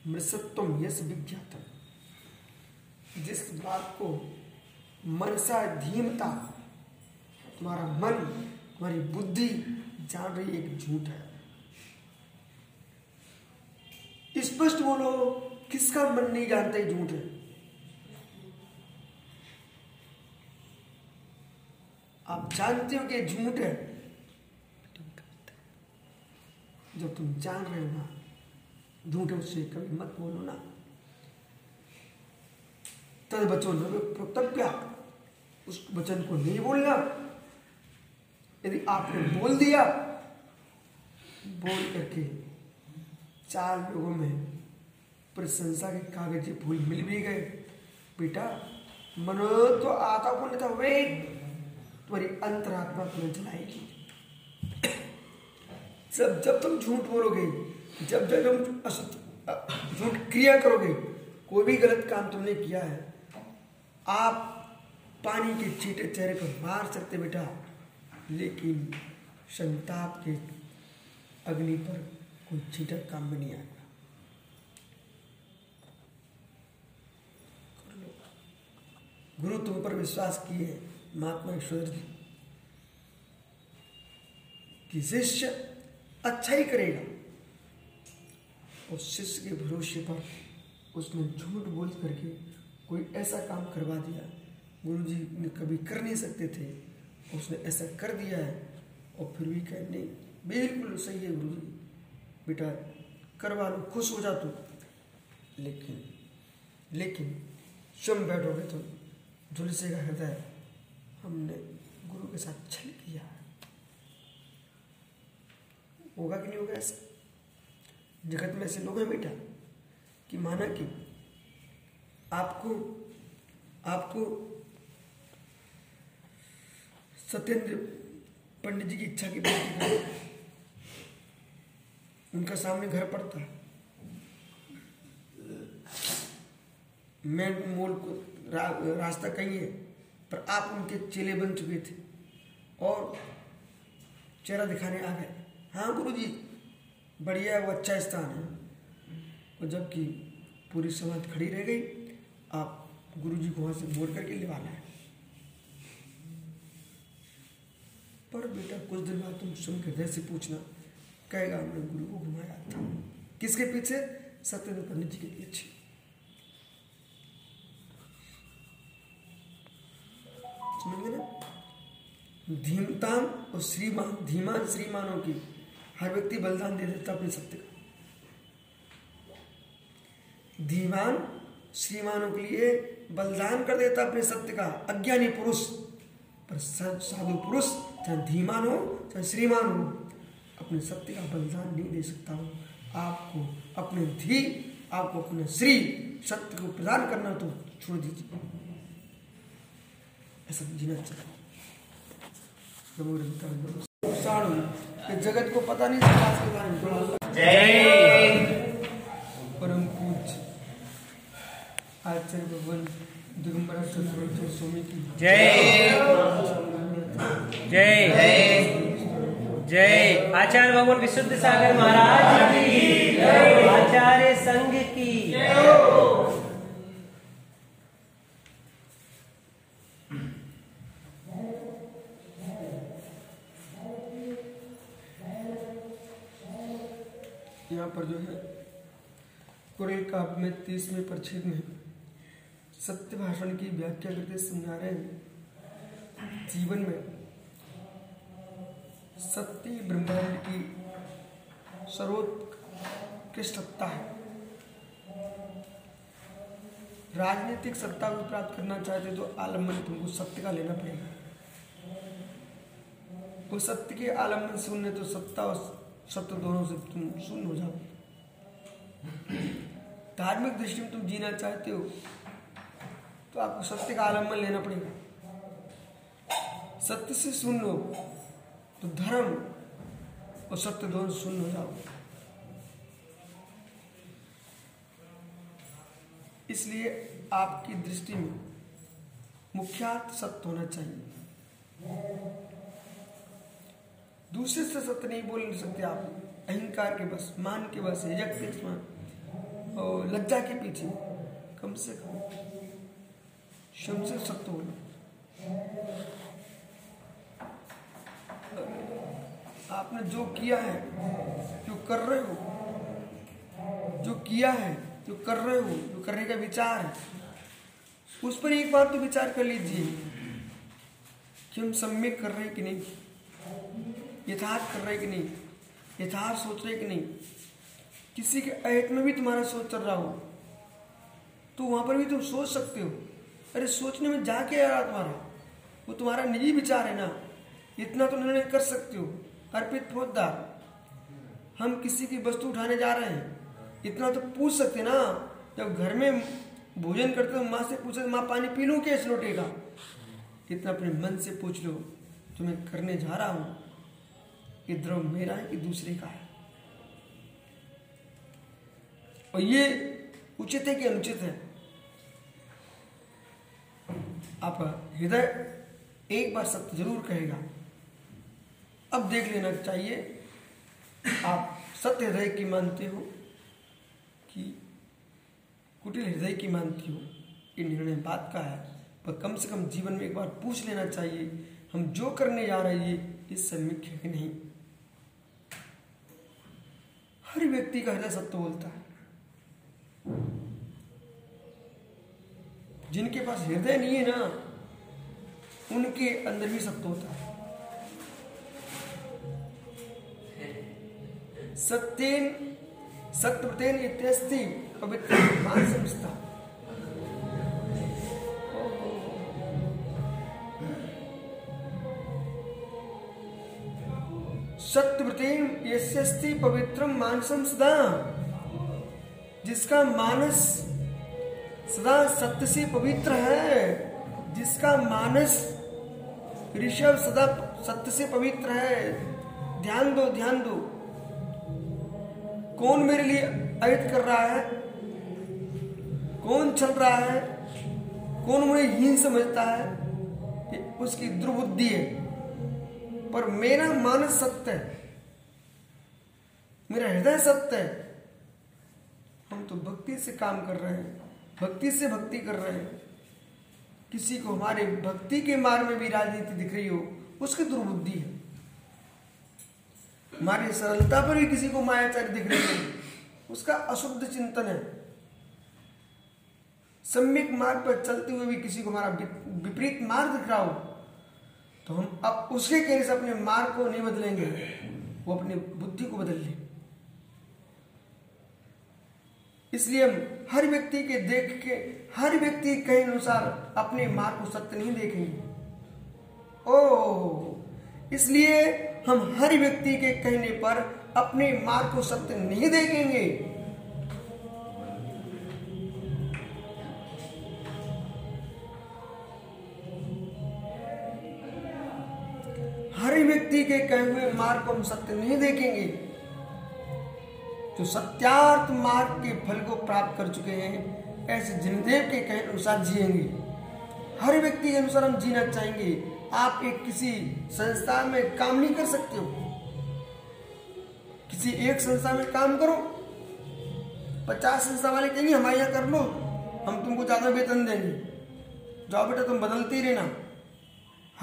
Speaker 1: मृसत्व यस विज्ञातम जिस बात को मनसा धीमता, तुम्हारा मन, तुम्हारी बुद्धि जान रही एक झूठ है। स्पष्ट बोलो, किसका मन नहीं जानता झूठ है? आप जानते हो कि झूठ है? जब तुम जान रहे हो ना, झूठ उससे कभी मत बोलो ना। तद बचो प्रतव्य उस वचन को नहीं बोलना। यदि आपने बोल दिया, बोल करके चार लोगों में प्रशंसा के कागज़ी फूल मिल भी गए। बेटा मनो तो आता पुण्य था वे तुम्हारी अंतरात्मा तुम्हें जलाएगी। जब जब तुम झूठ बोलोगे, जब जब तुम झूठ क्रिया करोगे, कोई भी गलत काम तुमने किया है, आप पानी के चीटे चेहरे पर मार सकते बेटा, लेकिन संताप के अग्नि पर कोई चीटक काम में नहीं आएगा। गुरु, तुम पर विश्वास किए महात्मा ईश्वर जी कि शिष्य अच्छा ही करेगा। और शिष्य के भरोसे पर उसने झूठ बोल करके कोई ऐसा काम करवा दिया। गुरु जी ने कभी कर नहीं सकते थे। उसने ऐसा कर दिया है और फिर भी कह, नहीं, बिल्कुल सही है गुरु जी बेटा, करवा लो, खुश हो जा तू। लेकिन लेकिन, स्वयं बैठोगे तो झुलसेगा हृदय। हमने गुरु के साथ छल किया होगा कि नहीं होगा ऐसा? जगत में ऐसे लोग हैं बेटा कि माना कि आपको आपको सत्येंद्र पंडित जी की इच्छा की बात उनका सामने घर पड़ता। है मेन मोल को रा, रास्ता कहीं है पर आप उनके चेले बन चुके थे। और चेहरा दिखाने आ गए। हाँ गुरु जी बढ़िया वो अच्छा स्थान है। और जबकि पूरी समाज खड़ी रह गई, आप गुरु जी को वहाँ से मोड़ करके लिवाना है। पर बेटा, कुछ दिन बाद तुम के हृदय से पूछना। कहेगा, हमने गुरु को घुमाया था। किसके पीछे? सत्येंद्र पंडित जी के पीछे। समझ गए धीमतान और श्रीमान, धीमान श्रीमानों की हर व्यक्ति बलिदान दे देता अपने सत्य का। धीमान श्रीमानों के लिए बलिदान कर देता अपने सत्य का। अज्ञानी पुरुष, पर साधु पुरुष, चाहे धीमान हो, चाहे श्रीमान हो, अपने सत्य का बलिदान नहीं दे सकता हो आपको अपने धी, आपको अपने श्री सत्य को प्रदान करना तो छोड़ दीजिए। जगत को पता नहीं में। परम पूज आचार्य भगवान दिगंबर चतुर्थ स्वामी की
Speaker 2: जय। जय। जय। आचार्य भगवान विशुद्ध सागर महाराज की आचार्य संघ की
Speaker 1: यहाँ पर जो है, कुरल काव्य में तीसवें परिच्छेद में सत्य भाषण की व्याख्या करते समझा रहे हैं। जीवन में सत्य ब्रह्मांड की सर्वोत्कृष्ट सत्ता है। राजनीतिक सत्ता को प्राप्त करना चाहते तो आलंबन तुमको सत्य का लेना पड़ेगा। वो सत्य के आलंबन सुनने तो सत्ता और सत्य दोनों से तुम शून्य हो जाओ। धार्मिक दृष्टि में तुम जीना चाहते हो तो आपको सत्य का आलंबन लेना पड़ेगा। सत्य से सुन लो तो धर्म और सत्य दोनों शून्य हो जाओ। इसलिए आपकी दृष्टि में मुख्यात सत्य होना चाहिए। दूसरे से सत्य नहीं बोल सकते आप। अहंकार के बस, मान के बस के और लज्जा के पीछे, कम से कम। शम से सत्य होना आपने जो किया है, जो कर रहे हो, जो किया है, जो कर रहे हो, जो करने का विचार है, उस पर एक बार तो विचार कर लीजिए कि हम सम्यक कर रहे हैं कि नहीं। यथार्थ कर रहे कि नहीं? यथार्थ सोच रहे कि नहीं? किसी के अहित में भी तुम्हारा सोच चल रहा हो तो वहाँ पर भी तुम सोच सकते हो। अरे सोचने में जा के आ रहा तुम्हारा? वो तुम्हारा निजी विचार है ना। इतना तो निर्णय कर सकते हो, अर्पित फौजदार। हम किसी की वस्तु उठाने जा रहे हैं। इतना तो पूछ सकते ना। जब घर में भोजन करते हो, माँ से पूछे माँ पानी पी लूँ क्या इस लोटे का? इतना अपने मन से पूछ लो जो मैं करने जा रहा हूँ। ये द्रव मेरा है कि दूसरे का है। और ये उचित है कि अनुचित है? आपका हृदय एक बार सत्य ज़रूर कहेगा। अब देख लेना चाहिए, आप सत्य हृदय की मानते हो कि कुटिल हृदय की मानती हो, ये निर्णय बात का है। पर कम से कम जीवन में एक बार पूछ लेना चाहिए, हम जो करने जा रहे हैं, ये सम्यक नहीं? हर व्यक्ति का हृदय सत्य बोलता है। जिनके पास हृदय नहीं है ना, उनके अंदर भी सत्य होता है। सत्येन प्रत्येन इत्यस्ति पवित्र मान समझता सत्यव्रतेन यस्यस्ति पवित्रम मानसम सदा। जिसका मानस सदा सत्य से पवित्र है, जिसका मानस ऋषभ सदा सत्य से पवित्र है। ध्यान दो ध्यान दो। कौन मेरे लिए अहित कर रहा है? कौन चल रहा है? कौन मुझे हीन समझता है? उसकी दुर्बुद्धि है। पर मेरा मानस सत्य है। मेरा हृदय सत्य है। हम तो भक्ति से काम कर रहे हैं, भक्ति से भक्ति कर रहे हैं। किसी को हमारे भक्ति के मार्ग में भी राजनीति दिख रही हो, उसकी दुर्बुद्धि है। हमारी सरलता पर भी किसी को मायाचारी दिख रही है, उसका अशुद्ध चिंतन है। सम्यक मार्ग पर चलते हुए भी किसी को हमारा विपरीत मार्ग दिख रहा हो तो हम अब उसके कहने से अपने मार्ग को नहीं बदलेंगे, वो अपनी बुद्धि को बदल ले। इसलिए हम हर व्यक्ति के देख के, हर व्यक्ति के अनुसार अपने मार्ग को सत्य नहीं देखेंगे। ओ इसलिए हम हर व्यक्ति के कहने पर अपने मार्ग को सत्य नहीं देखेंगे। व्यक्ति के कहे हुए मार्ग को हम सत्य नहीं देखेंगे। जो सत्यार्थ मार्ग के फल को प्राप्त कर चुके हैं, ऐसे जिनदेव के कहे अनुसार जिएँगे। हर व्यक्ति के अनुसार हम जीना चाहेंगे। आप एक किसी संस्था में काम नहीं कर सकते हो। किसी एक संस्था में काम करो। पचास संस्था वाले कहेंगे, हमारे यहाँ कर लो। हम तुमको ज़्यादा वेतन देंगे। जाओ बेटा, तुम बदलते रहना।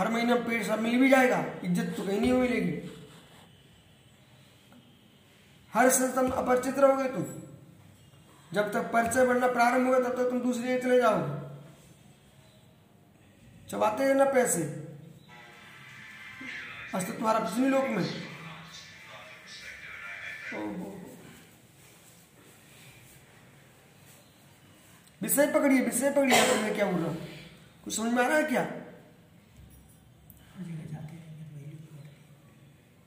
Speaker 1: हर महीना पेड़ सब मिल भी जाएगा, इज़्ज़त तो कहीं नहीं मिलेगी हर संस्था में अपरिचित रहोगे तुम जब तक परिचय बढ़ना प्रारंभ होगा, तब तक तुम दूसरी चले जाओगे। चबाते रहना पैसे अस्तित्व तुम्हारा पृथ्वी लोक में। विषय पकड़िए विषय पकड़िए क्या बोल रहा हूँ? कुछ समझ में आ रहा है क्या?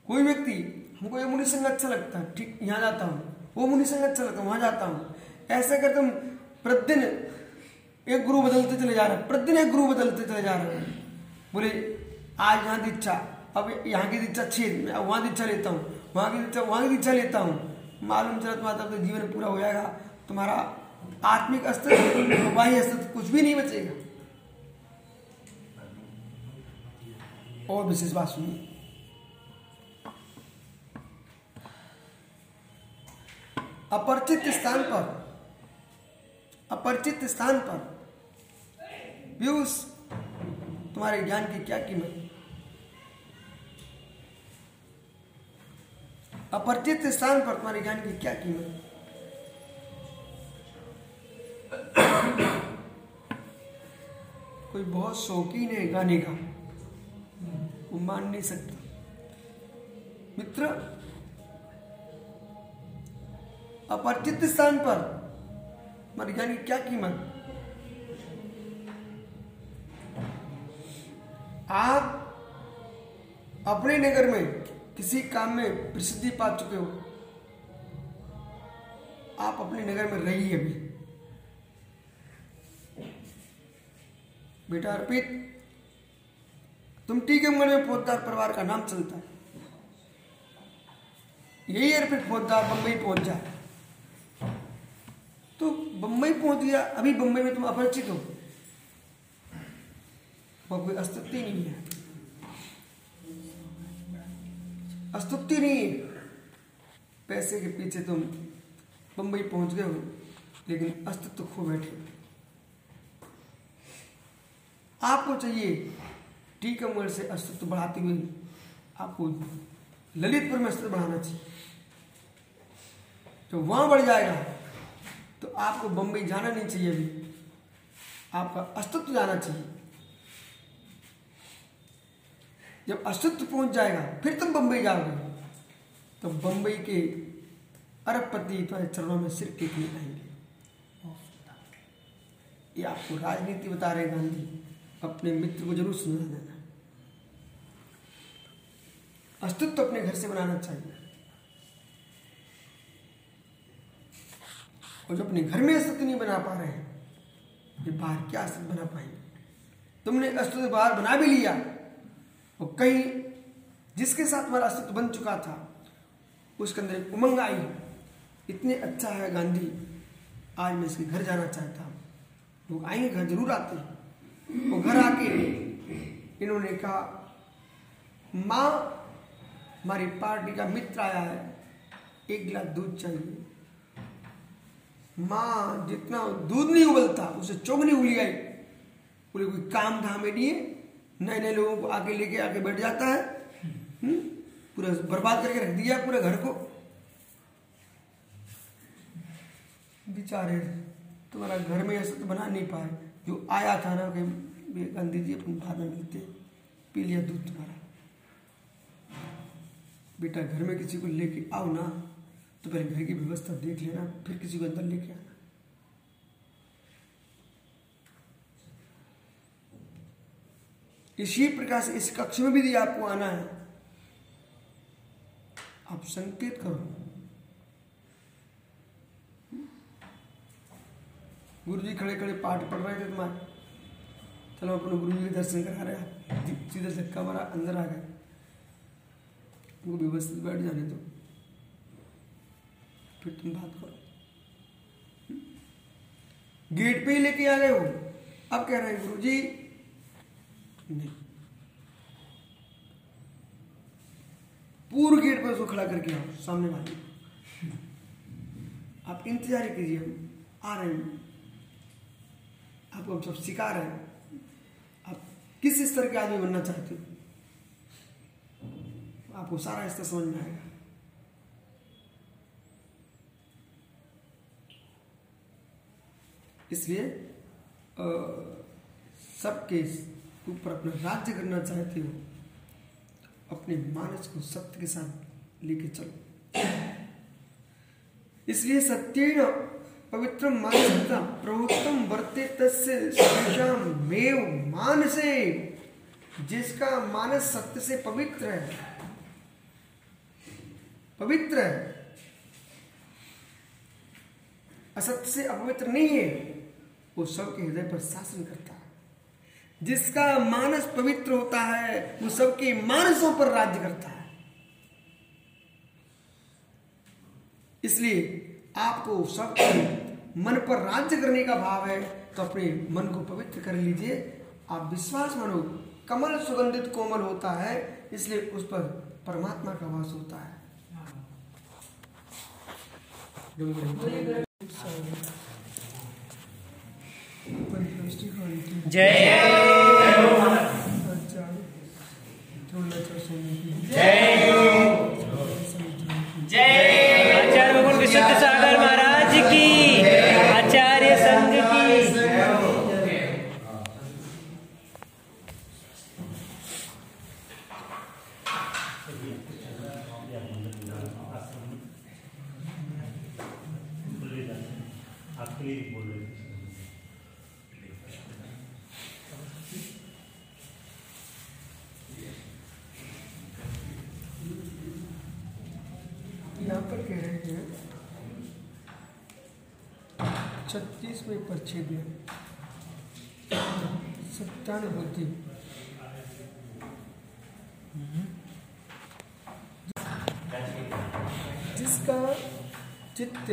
Speaker 1: कोई व्यक्ति, हमको ये मुनि संघ अच्छा लगता है, ठीक, यहाँ जाता हूँ, वो मुनि संघ अच्छा लगता है, वहाँ जाता हूँ। ऐसे कर तुम प्रतिदिन एक गुरु बदलते चले जा रहे हैं, प्रतिदिन एक गुरु बदलते चले जा रहे हैं, बोले, आज यहाँ दीक्षा अब यहाँ की दीक्षा मैं वहाँ दीक्षा लेता हूँ, वहाँ की दीक्षा वहाँ की दीक्षा लेता हूँ। मालूम चला तुम्हारा तो जीवन पूरा हो जाएगा, तुम्हारा आत्मिक अस्तित्व, बाह्य अस्तित्व कुछ भी नहीं बचेगा। और विशेष बात सुनिए। अपरिचित स्थान पर, अपरिचित स्थान पर व्यूज़ तुम्हारे ज्ञान की क्या कीमत? अपरिचित स्थान पर तुम्हारे ज्ञान की क्या कीमत? कोई बहुत शौकीन है गाने का, वो मान नहीं सकता। मित्र अपरिचित स्थान पर। मर ज्ञान की क्या कीमत? आप अपने नगर में किसी काम में प्रसिद्धि पा चुके हो। आप अपने नगर में रहिए अभी। बेटा अर्पित, तुम टीकमगढ़ में फौजदार परिवार का नाम चलता है। यही अर्पित फौजदार बंबई पहुँच जाए तो बंबई पहुँच गया। अभी बंबई में तुम अपरिचित हो। कोई अस्तित्व नहीं है। अस्तित्व नहीं है। पैसे के पीछे तुम बंबई पहुँच गए हो, लेकिन अस्तित्व खो बैठे आपको चाहिए टीकमगढ़ से अस्तित्व बढ़ाते हुए आपको ललितपुर में अस्तित्व बढ़ाना चाहिए। तो वहाँ बढ़ जाएगा। तो आपको बंबई जाना नहीं चाहिए अभी। आपका अस्तित्व जाना चाहिए। जब अस्तित्व पहुँच जाएगा, फिर तुम बंबई जाओगे। तो बंबई के अरबपति तुम्हारे चरणों में सिर टेकने आएँगे। ये आपको राजनीति बता रहे गांधी। अपने मित्र को ज़रूर सुना देना। अस्तित्व अपने घर से बनाना चाहिए। और जो अपने घर में अस्तित्व नहीं बना पा रहे हैं ये बाहर क्या अस्तित्व बना पाएँगे? तुमने अस्तित्व बाहर बना भी लिया। और कहीं जिसके साथ हमारा अस्तित्व बन चुका था, उसके अंदर एक उमंग आई। इतने अच्छा है गांधी, आज मैं इसके घर जाना चाहता हूँ। लोग आएँगे, घर ज़रूर आते हैं। वो घर आके इन्होंने कहा, माँ, हमारी पार्टी का मित्र आया है, एक गिलास दूध चाहिए। माँ जितना दूध नहीं उबलता, उसे चौगनी उली आई बोले, कोई काम हमें लिए नए नए लोगों को आगे लेके आके बैठ जाता है। हुँ? पूरा बर्बाद करके रख दिया पूरे घर को। बेचारे, तुम्हारा घर में ऐसा तो बना नहीं पाए। जो आया था ना कि गांधी जी अपन बाद में मिलते पी लिया दूध तुम्हारा। बेटा, घर में किसी को लेके आओ ना। तो पहले घर की व्यवस्था देख लेना, फिर किसी को अंदर लेके आना। इसी प्रकार से इस कक्ष में भी आपको आना है, आप संकेत करो। गुरु जी खड़े खड़े पाठ पढ़ रहे थे तुम्हारे। चलो अपने गुरु जी के दर्शन करा रहे हैं। सीधा धक्का अंदर आ गए। वो व्यवस्थित बैठ जाने दो। फिर तुम बात करो। गेट पे ही लेके आ गए हो अब कह रहे हैं गुरु जी नहीं। पूर्व गेट पर उसको खड़ा करके आओ, सामने वाले। आप इंतज़ार कीजिए, हम आ रहे हैं। आपको हम सब सिखा रहे हैं। आप किस स्तर के आदमी बनना चाहते हो? आपको सारा स्तर समझ में आएगा। इसलिए सबके ऊपर अपना राज्य करना चाहते हो, अपने मानस को सत्य के साथ लेके चलो। इसलिए सत्य पवित्र मानसता प्रवुक्तम वर्ते तस्य मेव मानसे, जिसका मानस सत्य से पवित्र है। पवित्र है। असत्य से अपवित्र नहीं है। वो सबके हृदय पर शासन करता है। जिसका मानस पवित्र होता है, वो सबके मानसों पर राज्य करता है। इसलिए आपको सबके मन पर राज्य करने का भाव है तो अपने मन को पवित्र कर लीजिए। आप विश्वास मानो, कमल सुगंधित कोमल होता है, इसलिए उस पर परमात्मा का वास होता है।
Speaker 2: जय
Speaker 1: छत्तीसवें परिच्छेद में सत्यानुभूति जिसका चित्त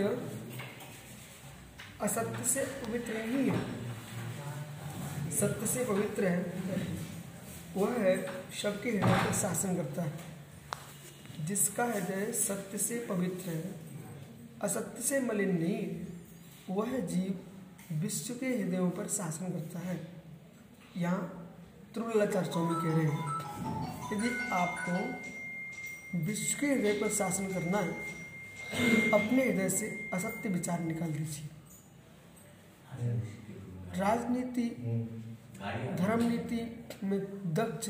Speaker 1: असत्य से पवित्र नहीं है सत्य से पवित्र है वह है शब के हृदय पर शासन करता है। जिसका हृदय सत्य से पवित्र है, असत्य से मलिन नहीं है वह जीव विश्व के हृदयों पर शासन करता है। यहाँ त्रुलाचार्य स्वामी कह रहे हैं, यदि आपको विश्व के हृदय पर शासन करना है तो अपने हृदय से असत्य विचार निकाल दीजिए। राजनीति धर्म नीति में दक्ष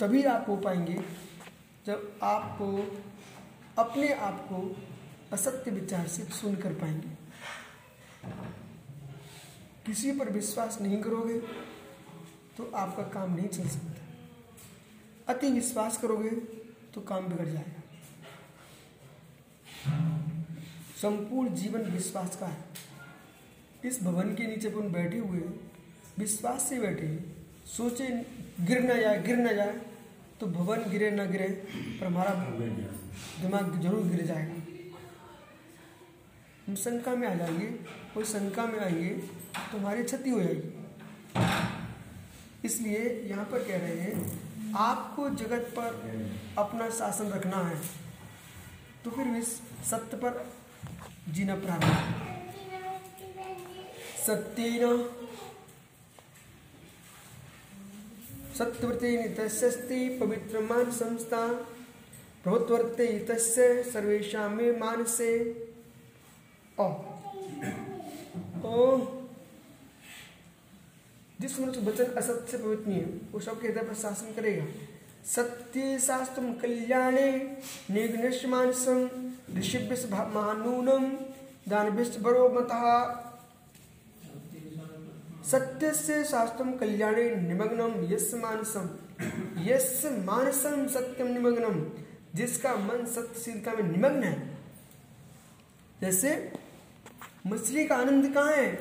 Speaker 1: तभी आप हो पाएँगे जब आपको अपने आप को असत्य विचार से सुन कर पाएँगे। किसी पर विश्वास नहीं करोगे तो आपका काम नहीं चल सकता। अति विश्वास करोगे तो काम बिगड़ जाएगा। संपूर्ण जीवन विश्वास का है। इस भवन के नीचे अपन बैठे हुए विश्वास से बैठे, सोचे, गिर ना जाए, गिर ना जाए तो भवन गिरे ना गिरे, पर हमारा दिमाग ज़रूर गिर जाएगा। हम शंका में आ जाएँगे, कोई शंका में आएँगे तो हमारी क्षति हो जाएगी। इसलिए यहाँ पर कह रहे हैं, आपको जगत पर अपना शासन रखना है। तो फिर इस सत्य पर जीना प्रारंभ। सत्य सत्यव्रते नितस्ती पवित्र मान संस्था प्रभुत्वर्ते सर्वेशा में मानसे। ओ ओ जिस मनुष्य वचन असत्य से है वो सबके हृदय पर शासन करेगा। सत्य शास्त्र कल्याणे निग्निश मानसम ऋषिभ्य महानूनम दानभिश्च बरो मतः। सत्य से शास्त्रम कल्याणे निमग्नम यस मानसम यस मानसम सत्यम निमग्नम जिसका मन सत्यशीलता में निमग्न है। जैसे मछली का आनंद कहाँ है?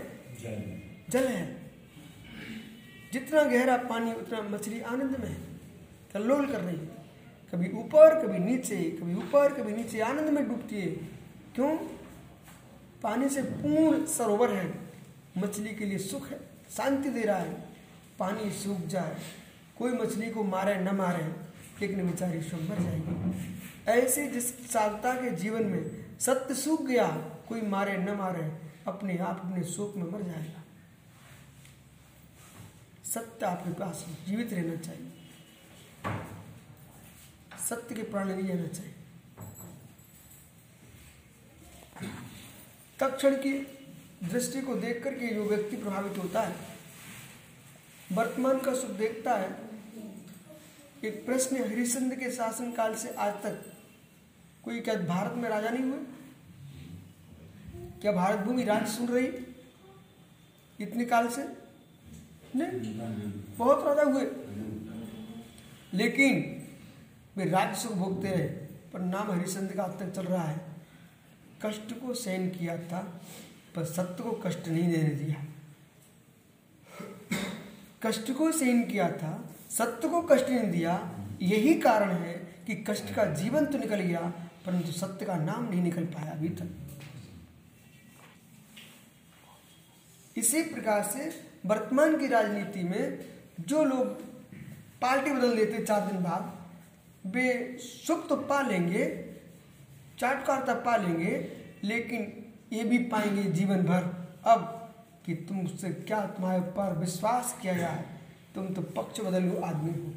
Speaker 1: जल। है। जितना गहरा पानी उतना मछली आनंद में है। कल्लोल कर रही है। कभी ऊपर कभी नीचे कभी ऊपर कभी नीचे आनंद में डूबती है। क्यों? पानी से पूर्ण सरोवर है। मछली के लिए सुख है। शांति दे रहा है। पानी सूख जाए। कोई मछली को मारे, न मारे, लेकिन बेचारी शुभ मर जाएगी। ऐसे जिस साधता के जीवन में सत्य सूख गया, कोई मारे, न मारे, अपने आप अपने शोक में मर जाएगा। सत्य आपके पास जीवित रहना चाहिए। सत्य के प्राण नहीं रहना चाहिए। तक्षण की दृष्टि को देख करके जो व्यक्ति प्रभावित होता है, वर्तमान का सुख देखता है, एक प्रश्न हरिश्चंद्र के शासन काल से आज तक कोई क्या भारत में राजा नहीं हुए? क्या भारत भूमि राज सुन रही? इतने काल से? नहीं। बहुत राजा हुए। लेकिन वे राज्य सुख भोगते रहे, पर नाम हरिश्चंद्र का आज तक चल रहा है। कष्ट को सहन किया था। पर सत्य को कष्ट नहीं देने दिया। कष्ट को सहन किया था, सत्य को कष्ट नहीं दिया। यही कारण है कि कष्ट का जीवन तो निकल गया, परंतु सत्य का नाम नहीं निकल पाया अभी तक। इसी प्रकार से वर्तमान की राजनीति में जो लोग पार्टी बदल देते चार दिन बाद, वे सुख तो पा लेंगे, चाटकारता पा लेंगे, लेकिन ये भी पाएँगे जीवन भर। अब कि तुमसे क्या तुम्हारे ऊपर विश्वास किया जाए, तुम तो पक्ष बदल हुए आदमी हो।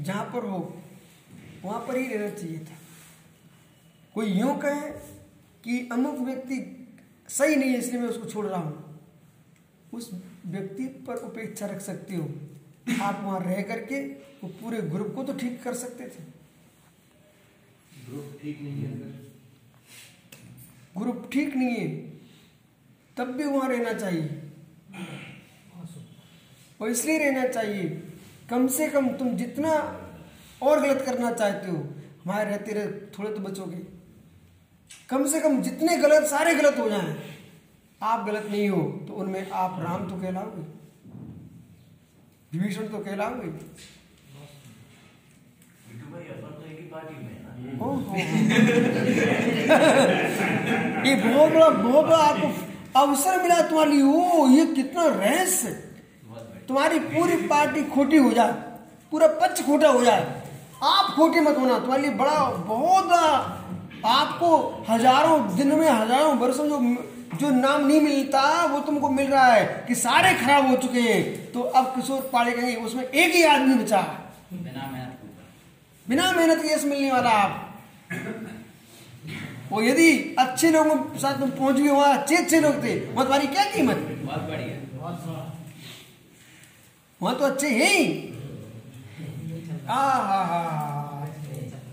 Speaker 1: जहाँ पर हो, वहाँ पर ही रहना चाहिए था। कोई यूँ कहे कि अमुक व्यक्ति सही नहीं है, इसलिए मैं उसको छोड़ रहा हूँ। उस व्यक्ति पर उपेक्षा रख सकते हो। आप वहाँ रह करके वो पूरे ग्रुप को तो ठीक कर सकते थे। ग्रुप ठीक नहीं है ग्रुप ठीक नहीं है। तब भी वहाँ रहना चाहिए। और इसलिए रहना चाहिए कम से कम तुम जितना और गलत करना चाहते हो हमारे रहते रहे थोड़े तो बचोगे। कम से कम जितने गलत सारे गलत हो जाएँ। आप गलत नहीं हो तो उनमें आप राम तो कहलाओगे। विभीषण तो कहलाओगे। ये बहुत बड़ा आपको अवसर मिला तुम्हारे लिए। ओ ये कितना रहस्य। तुम्हारी पूरी पार्टी खोटी हो जाए, पूरा पक्ष खोटा हो जाए। आप खोटे मत होना, तुम्हारे लिए बड़ा, बहुत बड़ा। आपको हज़ारों, दिन में हज़ारों वर्षों जो जो नाम नहीं मिलता, वो तुमको मिल रहा है कि सारे खराब हो चुके हैं। तो अब किशोर पाड़े कहेंगे, उसमें एक ही आदमी बचा। मेहनत बिना मेहनत के यश मिलने वाला आप। वो यदि अच्छे लोगों के साथ तुम पहुँच गए वहाँ अच्छे अच्छे लोग थे वहाँ तुम्हारी क्या कीमत बहुत बढ़िया। वहाँ तो अच्छे हैं ही।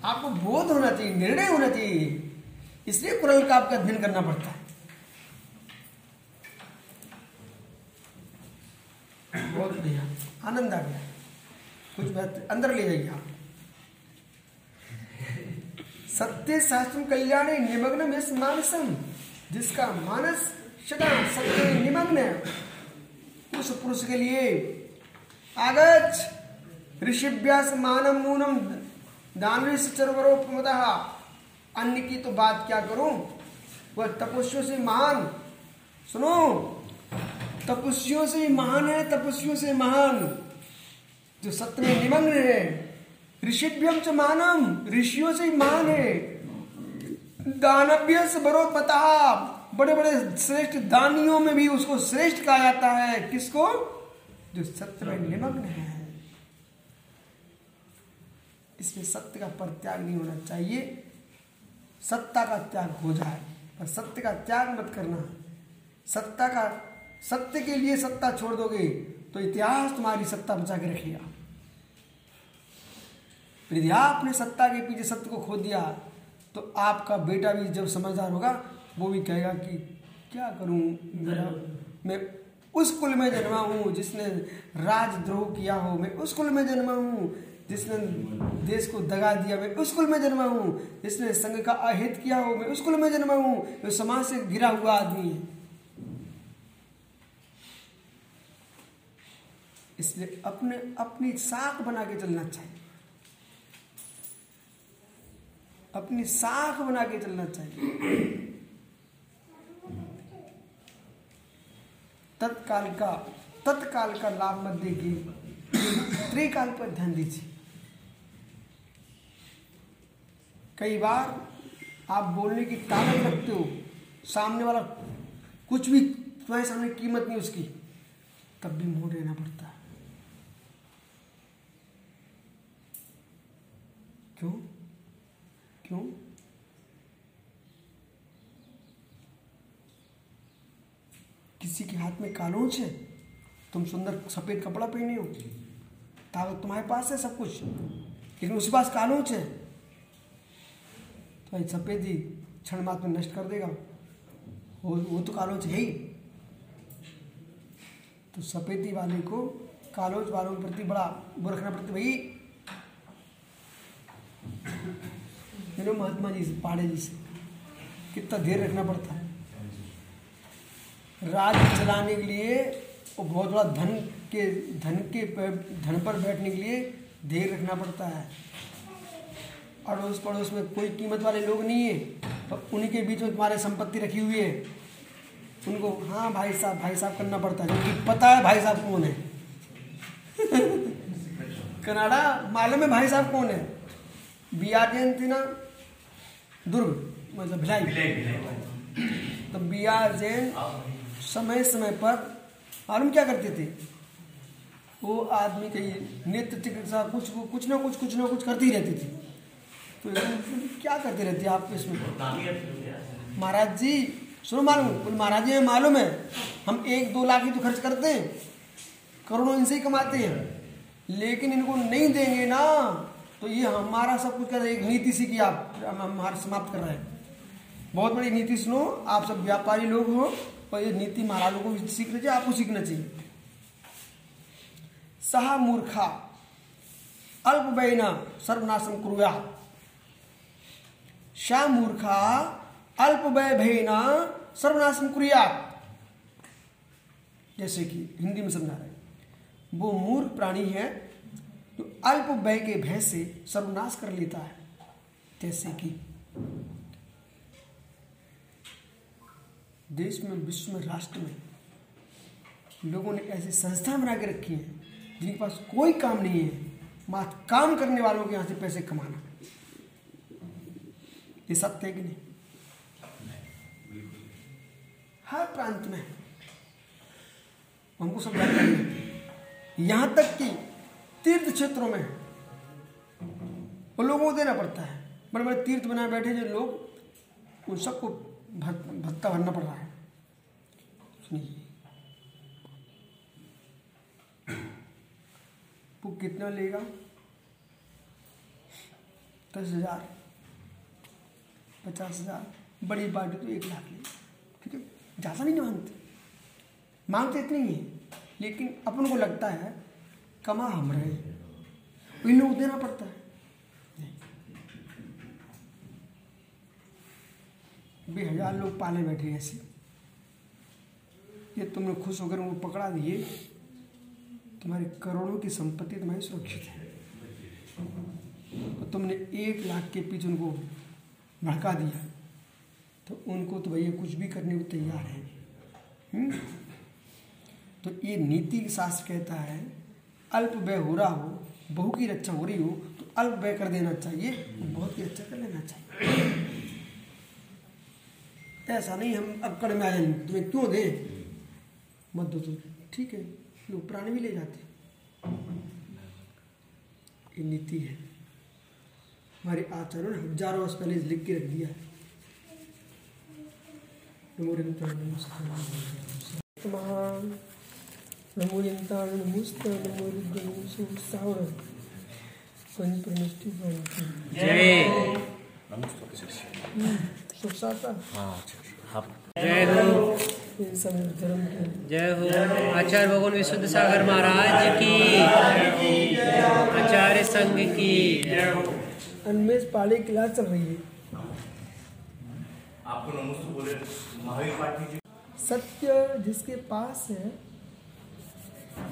Speaker 1: आपको बोध होना चाहिए निर्णय होना चाहिए। इसलिए कुरल का आपका अध्ययन करना पड़ता है। बहुत बढ़िया। आनंद आ गया। कुछ अंदर ले जाइए आप। सत्य शास्त्र कल्याण निमग्न इस मानसम, जिसका मानस सदा सत्य निमग्न है। उस पुरुष के लिए आगच ऋषिभ्यास मानम मूनम दानवी चरवरोपमत अन्य की तो बात क्या करूँ? वह तपस्वियों से महान। सुनो। तपस्वियों से महान है, तपस्वियों से महान। जो सत्य में निमग्न है ऋषिभ्यम च मानम। ऋषियों से मान है। दानव्य से बरो पता बड़े बड़े श्रेष्ठ दानियों में भी उसको श्रेष्ठ कहा जाता है। किसको? जो सत्य में निमग्न है। इसमें सत्य का परित्याग नहीं होना चाहिए। सत्ता का त्याग हो जाए। पर सत्य का त्याग मत करना। सत्ता का, सत्य के लिए सत्ता छोड़ दोगे तो इतिहास तुम्हारी सत्ता बचा के रखेगा। यदि आपने सत्ता के पीछे सत्य को खो दिया तो आपका बेटा भी जब समझदार होगा, वो भी कहेगा कि, क्या करूँ? मेरा, मैं उस कुल में जन्मा हूँ जिसने राजद्रोह किया हो, मैं उस कुल में जन्मा हूँ जिसने देश को दगा दिया, मैं उस कुल में जन्मा हूँ जिसने संघ का अहित किया हो, मैं उस कुल में जन्मा हूँ। जो समाज से गिरा हुआ आदमी है। इसलिए अपने, अपनी साख बना के चलना चाहिए। अपनी साख बना के चलना चाहिए। तत्काल का तत्काल का लाभ मत देखिए। त्रिकाल पर ध्यान दीजिए। कई बार आप बोलने की ताकत रखते हो, सामने वाला कुछ भी तुम्हारे सामने कीमत नहीं उसकी, तब भी मोड़ रहना पड़ता है। क्यों? क्यों? किसी के हाथ में कानूच है, तुम सुंदर सफ़ेद कपड़ा पहने हो। ताकत तुम्हारे पास है सब कुछ, लेकिन उसके पास कानूच है। तो सफ़ेद ही क्षण मात्र में नष्ट कर देगा। वो वो तो कालोच है ही। तो सफेदी वाले को कालोच वालों के प्रति बड़ा वो रखना पड़ता भाई। मेरे महात्मा जी से, पाड़े जी से। कितना देर रखना पड़ता है। राज्य चलाने के लिए वो बहुत बड़ा धन के धन के, धन पर बैठने के लिए देर रखना पड़ता है। अड़ोस पड़ोस में कोई कीमत वाले लोग नहीं है तो उन्हीं के बीच में तुम्हारे संपत्ति रखी हुई है। उनको हाँ भाई साहब भाई साहब करना पड़ता है, क्योंकि पता है भाई साहब कौन है। कनाडा, मालूम है भाई साहब कौन है? बी आर थी ना दुर्ग मतलब भिलाई। तो बी आर जैन समय समय पर मालूम क्या करते थे? वो आदमी कही नेत्र चिकित्सा कुछ कुछ ना कुछ कुछ ना कुछ करती रहती थी। तो क्या करते रहते आप इसमें? महाराज जी सुनो मालूम बोले महाराज जी मालूम है हम एक दो लाख ही तो खर्च करते हैं। करोड़ों इनसे ही कमाते हैं। लेकिन इनको नहीं देंगे ना। तो ये हमारा सब कुछ कर रहे एक नीति सी की आप हमारे समाप्त कर रहे हैं। बहुत बड़ी नीति सुनो, आप सब व्यापारी लोग हो, और ये नीति महाराजों को सीखना चाहिए, आपको सीखना चाहिए। सहा मूर्खा, अल्प बैना सर्वनाशम कुरुया। श्याम मूर्खा, अल्प व्यय भेना सर्वनाशम कुरिया। जैसे कि हिंदी में समझा रहे वो मूर्ख प्राणी है अल्प व्यय के भय से सर्वनाश कर लेता है। जैसे कि देश में, विश्व में, राष्ट्र में लोगों ने ऐसी संस्था बना के रखी है, जिनके पास कोई काम नहीं है। मात्र काम करने वालों के यहाँ से पैसे कमाना। ये सत्य है कि नहीं? हर प्रांत में। हमको सब यहाँ तक कि तीर्थ क्षेत्रों में। वो लोगों को देना पड़ता है। बड़े बड़े तीर्थ बनाए बैठे जो लोग, उन सबको भत्ता भरना पड़ रहा है। सुनिए। वो कितना लेगा? दस हज़ार। पचास हज़ार। बड़ी पार्टी तो एक लाख ले। ठीक है? ज़्यादा नहीं मांगते। मांगते इतनी ही। लेकिन अपन को लगता है कमा हम रहे इन लोग देना पड़ता है। बे, हज़ार लोग पाले बैठे ऐसे। ये तुमने खुश होकर उनको पकड़ा दिए। तुम्हारी करोड़ों की संपत्ति तुम्हारी सुरक्षित है। तो तुमने एक लाख के पीछे उनको भड़का दिया। तो उनको तो भैया कुछ भी करने को तैयार है। हुँ? हम्म? तो ये नीति शास्त्र कहता है अल्प व्यय हो रहा हो, बहु की रक्षा हो रही हो तो अल्प व्यय कर देना चाहिए, बहुत की रक्षा कर लेना चाहिए। ऐसा नहीं, हम अब कड़ में आ जाए तुम्हें क्यों दें? मत दो तो ठीक है, लोग प्राण भी ले जाते ये नीति है। हमारे आचार्यों ने हज़ारों वर्ष पहले लिख के रख दिया है। सावर स्वयं प्रनिष्ठि
Speaker 2: जय हो जय हो आचार्य भगवान विशुद्ध सागर महाराज की आचार्य संघ की
Speaker 1: अनमेश पाली क्लास चल रही है
Speaker 3: आपको नमस्ते बोले महावीर पाठी जी
Speaker 1: सत्य जिसके पास है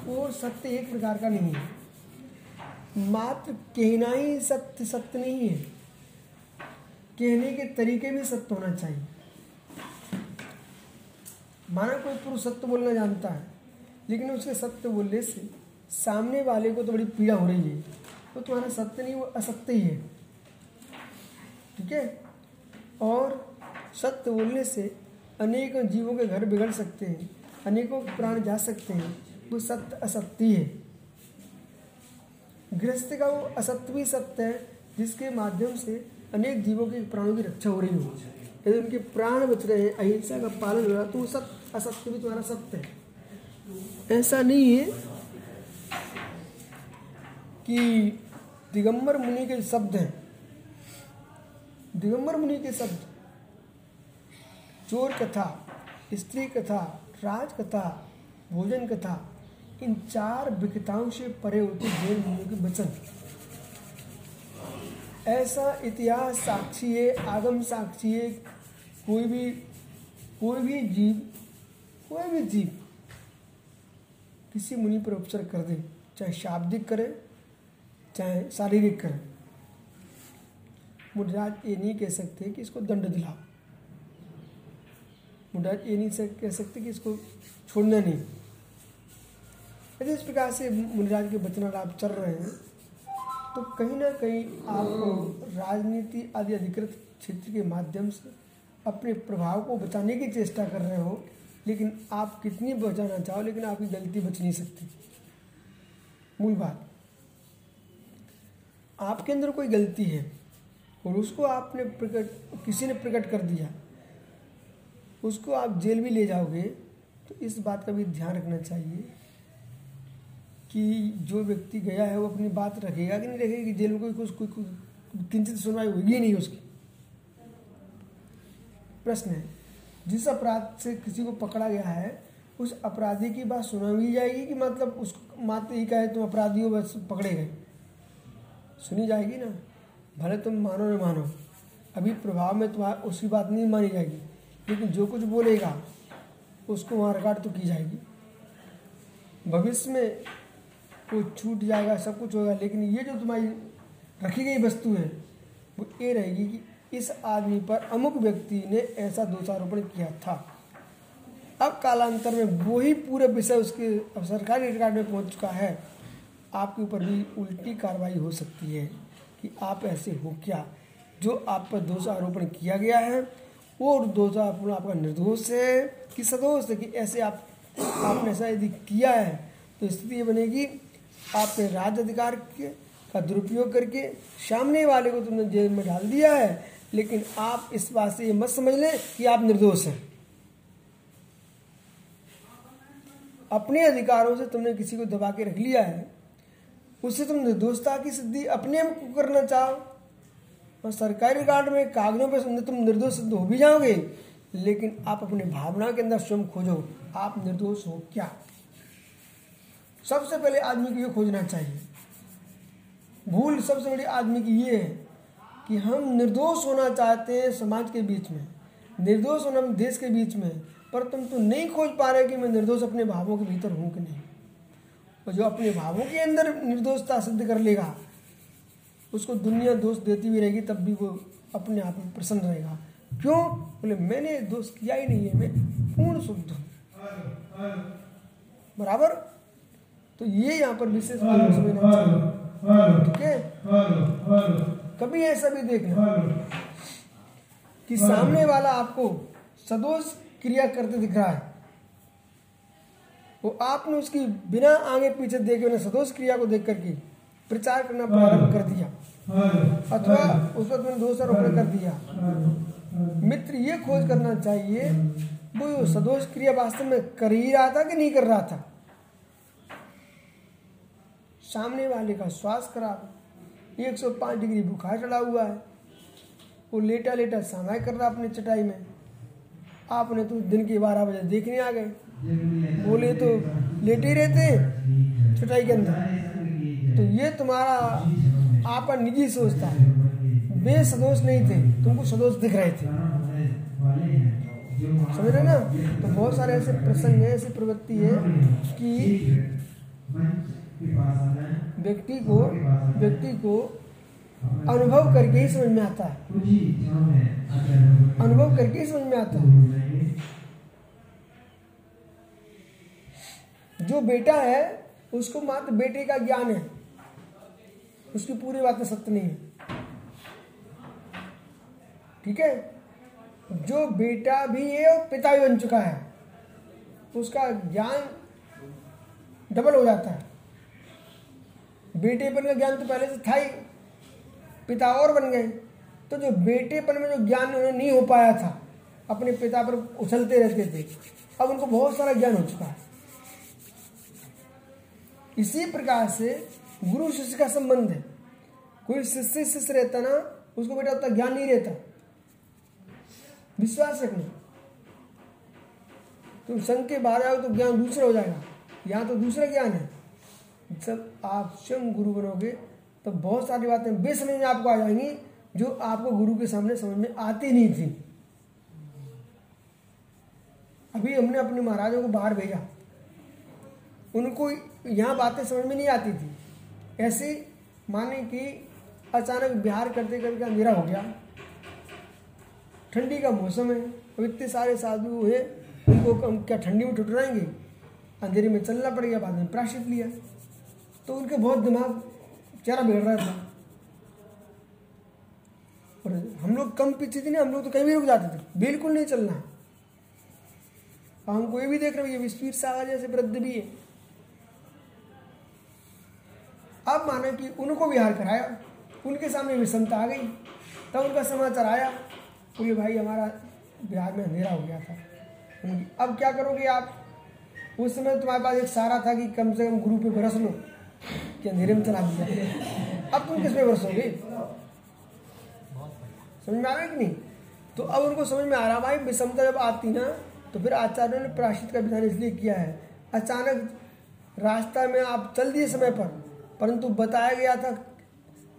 Speaker 1: वो सत्य एक प्रकार का नहीं है। मात्र कहना ही सत्य सत्य नहीं है। कहने के तरीके भी सत्य होना चाहिए। माना कोई पुरुष सत्य बोलना जानता है, लेकिन उसके सत्य बोलने से सामने वाले को तो बड़ी पीड़ा हो रही है। तो तुम्हारा सत्य नहीं, वो असत्य ही है। ठीक है? और सत्य बोलने से अनेकों जीवों के घर बिगड़ सकते हैं, अनेकों प्राण जा सकते हैं। वो सत्य असत्य है। गृहस्थ का वो असत्य भी सत्य है, जिसके माध्यम से अनेक जीवों के प्राणों की रक्षा हो रही हो। यदि उनके प्राण बच रहे हैं, अहिंसा का पालन हो रहा तो वो सत्य, असत्य भी तुम्हारा सत्य है। ऐसा नहीं है कि दिगंबर मुनि के शब्द हैं। दिगंबर मुनि के शब्द, चोर कथा, स्त्री कथा, राज कथा, भोजन कथा इन चार विकताओं से परे होते जैन मुनियों के वचन। ऐसा इतिहास साक्षी है, आगम साक्षी है, कोई भी कोई भी जीव, कोई भी जीव किसी मुनि पर उपचार कर दे, चाहे शाब्दिक करे, चाहे शारीरिक करे। मुद्राज ये नहीं कह सकते कि इसको दंड दिलाओ। मुद्राज ये नहीं कह सकते कि इसको छोड़ना नहीं। यदि इस प्रकार से मुनिराज के वचन आप चल रहे हैं तो कहीं ना कहीं आप राजनीति आदि अधिकृत क्षेत्र के माध्यम से अपने प्रभाव को बचाने की चेष्टा कर रहे हो, लेकिन आप कितनी बचाना चाहो, लेकिन आपकी गलती बच नहीं सकती। मूल बात, आपके अंदर कोई गलती है और उसको आपने प्रकट, किसी ने प्रकट कर दिया, उसको आप जेल भी ले जाओगे तो इस बात का भी ध्यान रखना चाहिए कि जो व्यक्ति गया है वो अपनी बात रखेगा कि नहीं रखेगा कि जेल में कोई कुछ कोई, किंचित सुनवाई होगी नहीं उसकी? प्रश्न है जिस अपराध से किसी को पकड़ा गया है उस अपराधी की बात सुनाई जाएगी कि मतलब उस मात्र ही कहे तुम अपराधी हो बस पकड़े गए? सुनी जाएगी ना? भले तुम मानो न मानो अभी प्रभाव में तुम्हारा उसकी बात नहीं मानी जाएगी लेकिन जो कुछ बोलेगा उसको वहाँ रिकॉर्ड तो की जाएगी। भविष्य में वो छूट जाएगा, सब कुछ होगा, लेकिन ये जो तुम्हारी रखी गई वस्तु है, वो ये रहेगी कि इस आदमी पर अमुक व्यक्ति ने ऐसा दोषारोपण किया था। अब कालांतर में वही पूरे विषय उसके सरकारी रिकॉर्ड में पहुँच चुका है। आपके ऊपर भी उल्टी कार्रवाई हो सकती है कि आप ऐसे हो क्या? जो आप पर दोष आरोपण किया गया है, वो दोष आरोपण आपका निर्दोष है कि सदोष है कि ऐसे आप, आपने ऐसा यदि किया है तो स्थिति ये बनेगी आपने राज अधिकार के का दुरुपयोग करके सामने वाले को तुमने जेल में डाल दिया है। लेकिन आप इस बात से ये मत समझ लें कि आप निर्दोष हैं। अपने अधिकारों से तुमने किसी को दबा के रख लिया है। उससे तुम निर्दोषता की सिद्धि अपने को करना चाहो। और सरकारी रिकॉर्ड में कागजों पर तुम निर्दोष सिद्ध हो भी जाओगे। लेकिन आप अपने भावना के अंदर स्वयं खोजो। आप निर्दोष हो क्या? सबसे पहले आदमी को ये खोजना चाहिए। भूल सबसे बड़ी आदमी की ये है कि हम निर्दोष होना चाहते हैं समाज के बीच में, निर्दोष होना देश के बीच में, पर तुम तो नहीं खोज पा रहे कि मैं निर्दोष अपने भावों के भीतर हूँ कि नहीं। और जो अपने भावों के अंदर निर्दोषता सिद्ध कर लेगा, उसको दुनिया दोष देती भी रहेगी, तब भी वो अपने आप में प्रसन्न रहेगा। क्यों? बोले, मैंने दोष किया ही नहीं है, मैं पूर्ण शुद्ध हूँ। बराबर? तो ये यहाँ पर विशेष समझना चाहिए। ठीक है? कभी ऐसा भी देखना कि सामने वाला आपको सदोष क्रिया करते दिख रहा है। वो आपने उसकी बिना आगे पीछे देखे उन्हें सदोष क्रिया को देख करके प्रचार करना प्रारंभ कर दिया। अथवा उस पर तुमने दोष आरोपण कर दिया। मित्र ये खोज करना चाहिए वो सदोष क्रिया वास्तव में कर ही रहा था कि नहीं कर रहा था? सामने वाले का श्वास खराब 105 डिग्री बुखार चढ़ा हुआ है। वो लेटा लेटा समय कर रहा अपनी चटाई में। आपने तो दिन के बारह बजे देखने आ गए। बोले तो लेटे रहते चटाई के अंदर? तो ये तुम्हारा आपका निजी सोच था। वे सदोष नहीं थे, तुमको सदोष दिख रहे थे। समझ रहे ना? तो बहुत सारे ऐसे प्रसंग है, ऐसी प्रवृत्ति है कि व्यक्ति को व्यक्ति को अनुभव करके ही। समझ में आता है। अनुभव करके ही समझ में आता है। जो बेटा है उसको मात्र बेटे का ज्ञान है। उसकी पूरी बातें सत्य नहीं है। ठीक है? जो बेटा भी है और पिता भी बन चुका है उसका ज्ञान डबल हो जाता है। बेटेपन का ज्ञान तो पहले से था ही। पिता और बन गए। तो जो बेटेपन में जो ज्ञान उन्हें नहीं हो पाया था, अपने पिता पर उछलते रहते थे। अब उनको बहुत सारा ज्ञान हो चुका है। इसी प्रकार से गुरु शिष्य का संबंध है। कोई शिष्य शिष्य रहता ना, उसको बेटा उतना ज्ञान नहीं रहता। विश्वास रखना। तुम संघ के बाहर आओ तो ज्ञान दूसरा हो जाएगा। यहाँ तो दूसरा ज्ञान है। जब आप स्वयं गुरु बनोगे तो बहुत सारी बातें बेसमझ में आपको आ जाएँगी, जो आपको गुरु के सामने समझ में आती नहीं थी। अभी हमने अपने महाराजों को बाहर भेजा। उनको यहाँ बातें समझ में नहीं आती थी। ऐसे माने कि अचानक बिहार करते करते अंधेरा हो गया। ठंडी का मौसम है, अब इतने सारे साधु हुए उनको क्या ठंडी में ठुठराएँगे अंधेरे में चलना पड़ गया बाद में प्राशित लिया। तो उनके बहुत दिमाग, चेहरा बिगड़ रहा था और हम लोग कम पीछे थे ना, हम लोग तो कहीं भी रुक जाते थे। बिल्कुल नहीं चलना। हमको ये भी देख रहे स्पीड सागर जैसे वृद्ध भी है। अब माना कि उनको बिहार कराया। उनके सामने विषमता आ गई। तब उनका समाचार आया, बोले, भाई, हमारा बिहार में अंधेरा हो गया था। अब क्या करोगे आप? उस समय तुम्हारे पास एक सारा था कि कम से कम गुरु पे बरस लो। कि अंधेरे में चला दिया अब तुम किस पे बरसोगे? समझ में आ है कि नहीं? तो अब उनको समझ में आ रहा भाई विषमता जब आती ना तो फिर आचार्यों ने प्राश्चित का विधान इसलिए किया है। अचानक रास्ता में आप चल दिए समय पर परंतु बताया गया था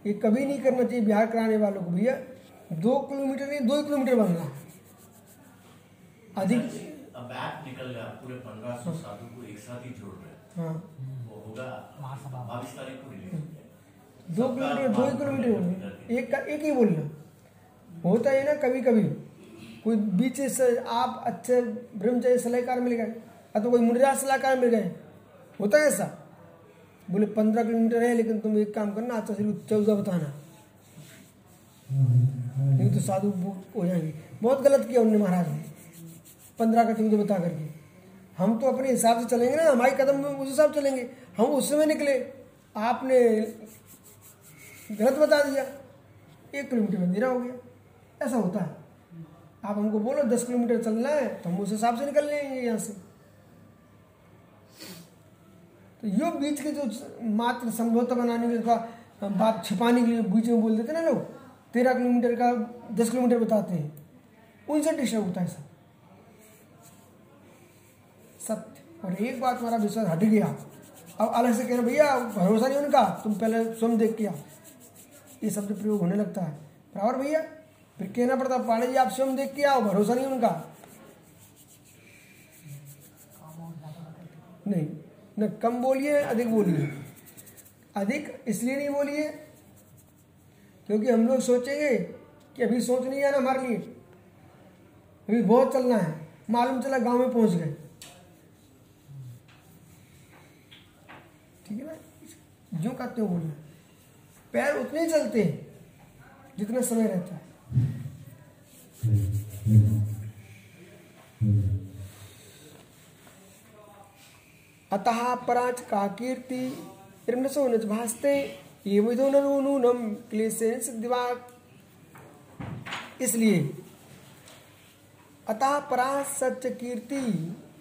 Speaker 1: कि कभी नहीं करना चाहिए बिहार कराने वालों को भैया। दो किलोमीटर नहीं दो किलोमीटर बनना अधिक?
Speaker 3: अब निकल गया पूरे पंद्रह सौ साधु को एक साथ ही जोड़ रहे हैं।
Speaker 1: हाँ
Speaker 3: वो बाईस तारीख को रिलीज़
Speaker 1: दो किलोमीटर दो ही किलोमीटर एक का एक ही बोलना होता है ना कभी कभी कोई बीच से आप अच्छे ब्रह्मचर्य सलाहकार मिल गए या तो कोई मुनिराज सलाहकार मिल गए। होता है ऐसा? बोले पंद्रह किलोमीटर है लेकिन तुम एक काम करना अच्छा सिर्फ़ चौदह बताना। नहीं तो साधु हो जाएँगे। बहुत गलत किया उनने महाराज ने। पंद्रह का चौदह बता करके। हम तो अपने हिसाब से चलेंगे ना हमारे कदम में उस हिसाब से चलेंगे। हम उस समय निकले। आपने गलत बता दिया। एक किलोमीटर अंधेरा हो गया। ऐसा होता है। आप हमको बोलो, दस किलोमीटर चलना है तो हम उस हिसाब से निकल लेंगे यहाँ से। तो यो बीच के जो मात्र समझौता बनाने के लिए बात छिपाने के लिए बीच में बोल देते ना लोग, तेरह किलोमीटर का दस किलोमीटर बताते हैं। उनसे डिस्टर्ब होता है सब सत्य। और एक बात हमारा विश्वास हट गया। अब अलग से कह रहे भैया, भरोसा नहीं उनका, तुम पहले स्वयं देख के आओ। ये शब्द प्रयोग होने लगता है। बराबर भैया, फिर कहना पड़ता पांडे जी, आप स्वयं देख के आओ, भरोसा नहीं उनका। नहीं, न, कम बोलिए, अधिक बोलिए। अधिक इसलिए नहीं बोलिए, क्योंकि हम लोग सोचेंगे कि अभी सोच नहीं आना हमारे लिए। अभी बहुत चलना है, मालूम चला गाँव में पहुँच गए ठीक है जो कहते हो बोलना पैर उतने चलते हैं जितना समय रहता है। अतः पराच का कीर्ति भाषते ये विदो नूनम क्लेशेन सिद्धिवाक इसलिए, अतः परा सत्य कीर्ति,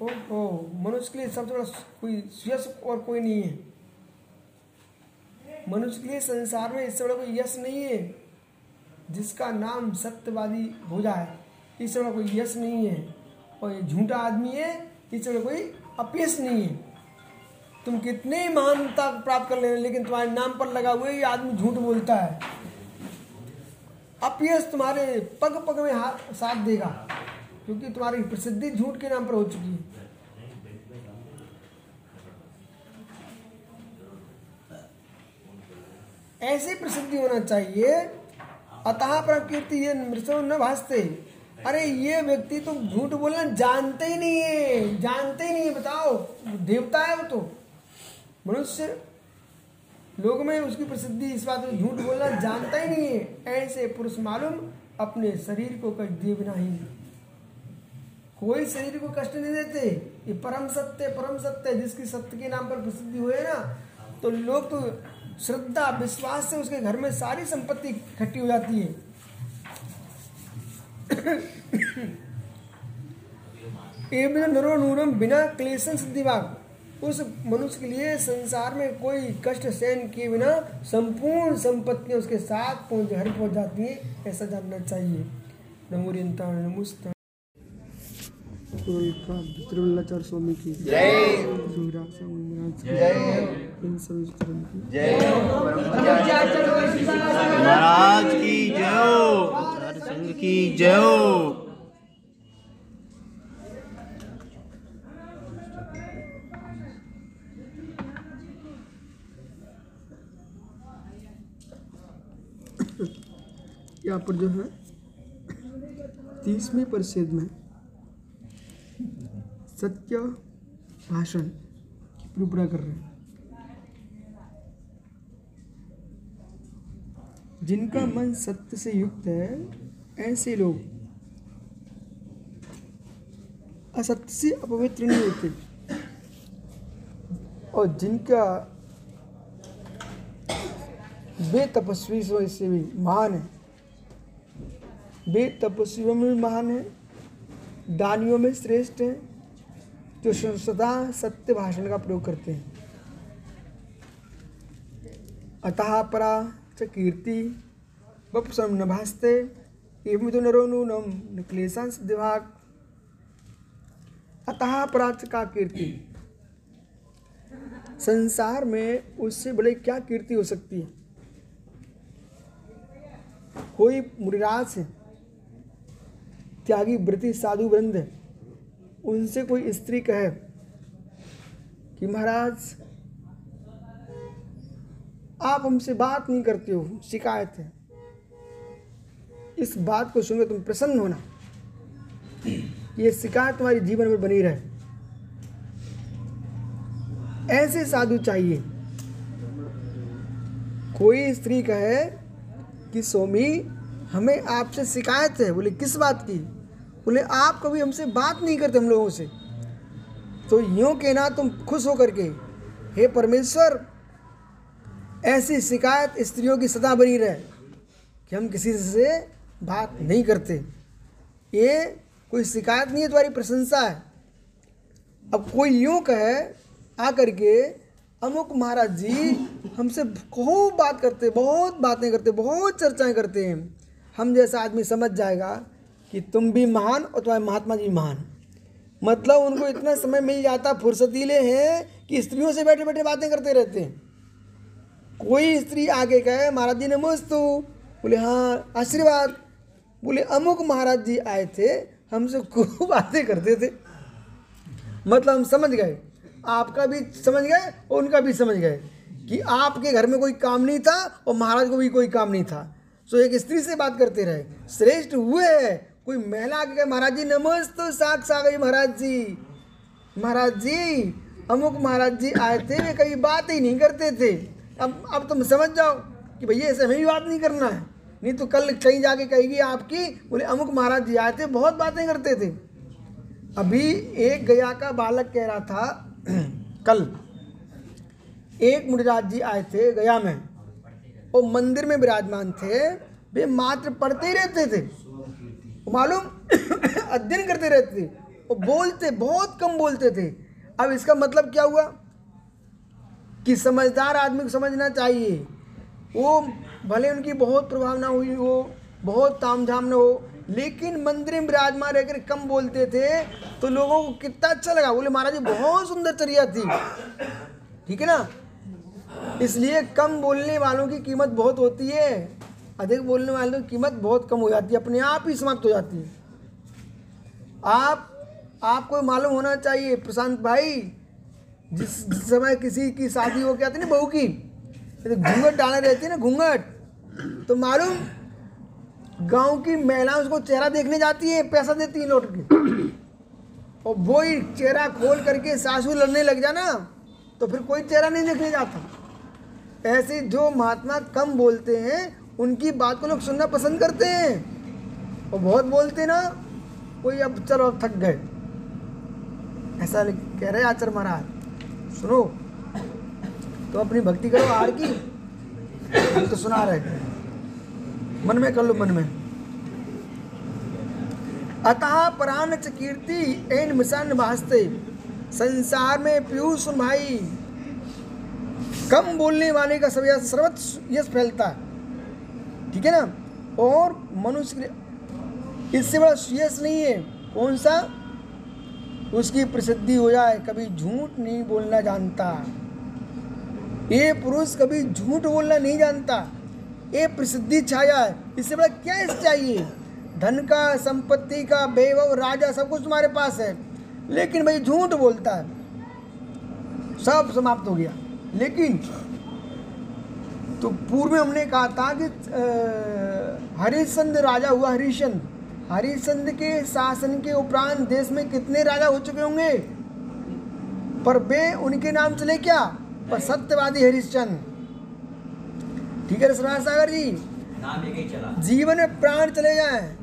Speaker 1: ओहो, मनुष्य के लिए सबसे बड़ा कोई यश और कोई नहीं है। मनुष्य के लिए संसार में इससे बड़ा कोई यश नहीं है, जिसका नाम सत्यवादी हो जाए इससे बड़ा कोई यश नहीं है। और ये झूठा आदमी है इससे बड़ा कोई अपयश नहीं है। तुम कितने महानता प्राप्त कर लेना लेकिन तुम्हारे नाम पर लगा हुआ ये आदमी झूठ बोलता है। अपयस तुम्हारे पग पग में हाथ साथ देगा, क्योंकि तुम्हारी प्रसिद्धि झूठ के नाम पर हो चुकी है। ऐसी प्रसिद्धि होना चाहिए। अतः प्रकृति ये मृत्यु न भासते अरे ये व्यक्ति तो झूठ बोलना जानते ही नहीं है। जानते ही नहीं है, बताओ। देवता है वो तो। मनुष्य लोग में उसकी प्रसिद्धि इस बात में झूठ बोलना जानता ही नहीं है। ऐसे पुरुष मालूम अपने शरीर को कष्ट दिए बिना ही कोई शरीर को कष्ट नहीं देते। ये परम सत्य परम सत्य जिसकी सत्य के नाम पर प्रसिद्धि हुए ना तो लोग तो श्रद्धा, विश्वास से उसके घर में सारी संपत्ति इकट्ठी हो जाती है। नूरम बिना क्लेशन सिद्धिवाग उस मनुष्य के लिए संसार में कोई कष्ट सहन किए बिना संपूर्ण संपत्तियाँ उसके साथ पहुँच घर पहुँच जाती है, ऐसा जानना चाहिए। नमोरियंता नमुस्ता स्वामी की जय इन सभी की
Speaker 4: महाराज की जय संघ की जय
Speaker 1: यहाँ पर जो है तीसवें परिच्छेद में सत्य भाषण की पूरा कर रहे हैं। जिनका मन सत्य से युक्त है, ऐसे लोग असत्य से अपवित्र नहीं होते। और जिनका बेतपस्वी से भी महान है। वे तपस्वियों में भी महान है। दानियों में श्रेष्ठ है, जो सदा सत्य भाषण का प्रयोग करते हैं। अतः परा च कीर्ति वपुसम न भास्ते, एवं तो नरो नूनम न क्लेशांश दिभाग। अतः पराच का कीर्ति? संसार में उससे बड़े क्या कीर्ति हो सकती है? कोई मुरिराज है त्यागी व्रति साधु वृंद उनसे कोई स्त्री कहे कि महाराज, आप हमसे बात नहीं करते हो, शिकायत है। इस बात को सुनकर तुम प्रसन्न होना। ये शिकायत तुम्हारी जीवन में बनी रहे। ऐसे साधु चाहिए। कोई स्त्री कहे कि, स्वामी, हमें आपसे शिकायत है। बोले, किस बात की? बोले, आप कभी हमसे बात नहीं करते हम लोगों से। तो यूँ कहना, तुम खुश होकर के, हे परमेश्वर, ऐसी शिकायत स्त्रियों की सदा बनी रहे कि हम किसी से बात नहीं करते। ये कोई शिकायत नहीं है, तुम्हारी प्रशंसा है। अब कोई यूँ कहे, आकर के, अमुक महाराज जी, हमसे खूब बात करते, बहुत बातें करते, बहुत चर्चाएँ करते हैं। हम जैसा आदमी समझ जाएगा कि तुम भी महान और तुम्हारे महात्मा जी महान। मतलब उनको इतना समय मिल जाता फुर्सतीले हैं कि स्त्रियों से बैठे बैठे बातें करते रहते हैं। कोई स्त्री आगे कहे, महाराज जी नमस्तु। बोले हाँ आशीर्वाद। बोले, अमुक महाराज जी आए थे, हमसे खूब बातें करते थे। मतलब हम समझ गए। आपका भी समझ गए और उनका भी समझ गए कि आपके घर में कोई काम नहीं था और महाराज को भी कोई काम नहीं था। सो एक स्त्री से बात करते रहे, श्रेष्ठ हुए है कोई महिला आके महाराज जी, नमस्ते साख सागर महाराज जी। महाराज जी, अमुक महाराज जी आए थे, वे कभी बात ही नहीं करते थे। अब अब तुम समझ जाओ कि भैया ऐसे हमें भी बात नहीं करना है। नहीं तो कल कहीं जाके कहेगी आपकी, बोले, अमुक महाराज जी आए थे, बहुत बातें करते थे। अभी एक गया का बालक कह रहा था, कल, एक मुनिराज जी आए थे गया में। वो मंदिर में विराजमान थे। वे मात्र पढ़ते ही रहते थे। मालूम? अध्ययन करते रहते थे। वो बोलते, बहुत कम बोलते थे। अब इसका मतलब क्या हुआ? कि समझदार आदमी को समझना चाहिए। वो भले उनकी बहुत प्रभावना हुई हो, बहुत तामझाम न हो, लेकिन मंदिर में विराजमान रहकर कम बोलते थे तो लोगों को कितना अच्छा लगा। बोले, महाराज बहुत सुंदर चर्या थी। ठीक है ना? इसलिए कम बोलने वालों की कीमत बहुत होती है। अधिक बोलने वालों की कीमत बहुत कम हो जाती है, अपने आप ही समाप्त हो जाती है। आप, आपको मालूम होना चाहिए, प्रशांत भाई, जिस जिस समय किसी की शादी हो के आती है ना, बहू की तो घूंघट डाले रहती है ना, घूंघट। तो मालूम, गाँव की महिलाएँ उसको चेहरा देखने जाती है, पैसा देती है लौट के। और वो ही चेहरा खोल करके सासू लड़ने लग जाना तो फिर कोई चेहरा नहीं देखने जाता। ऐसे जो महात्मा कम बोलते हैं उनकी बात को लोग सुनना पसंद करते हैं। और बहुत बोलते ना, कोई अब चलो अब थक गए। ऐसा कह रहे आचर महाराज, सुनो तो अपनी भक्ति करो आर की। तो सुना रहे मन में कर लो, मन में। अतः प्राण च कीर्ति एन मिशन भासते। संसार में पीयूष भाई। कम बोलने वाले का सर्वत्र यश फैलता। है ठीक है ना? और मनुष्य इससे बड़ा यश नहीं है। कौन सा? उसकी प्रसिद्धि हो जाए, कभी झूठ नहीं बोलना जानता। ये पुरुष कभी झूठ बोलना नहीं जानता। ये प्रसिद्धि छाया है इससे बड़ा क्या इस चाहिए? धन का, संपत्ति का, वैभव, राजा, सब कुछ तुम्हारे पास है। लेकिन भाई झूठ बोलता है। सब समाप्त हो गया। लेकिन तो पूर्व में हमने कहा था कि हरिश्चंद्र राजा हुआ हरिश्चंद्र। हरिश्चंद्र के शासन के उपरांत देश में कितने राजा हो चुके होंगे? पर वे उनके नाम चले क्या? पर सत्यवादी हरिश्चंद्र। ठीक है रसराज सागर जी?
Speaker 5: नाम लेके ही चला।
Speaker 1: जीवन में प्राण चले जाएँ।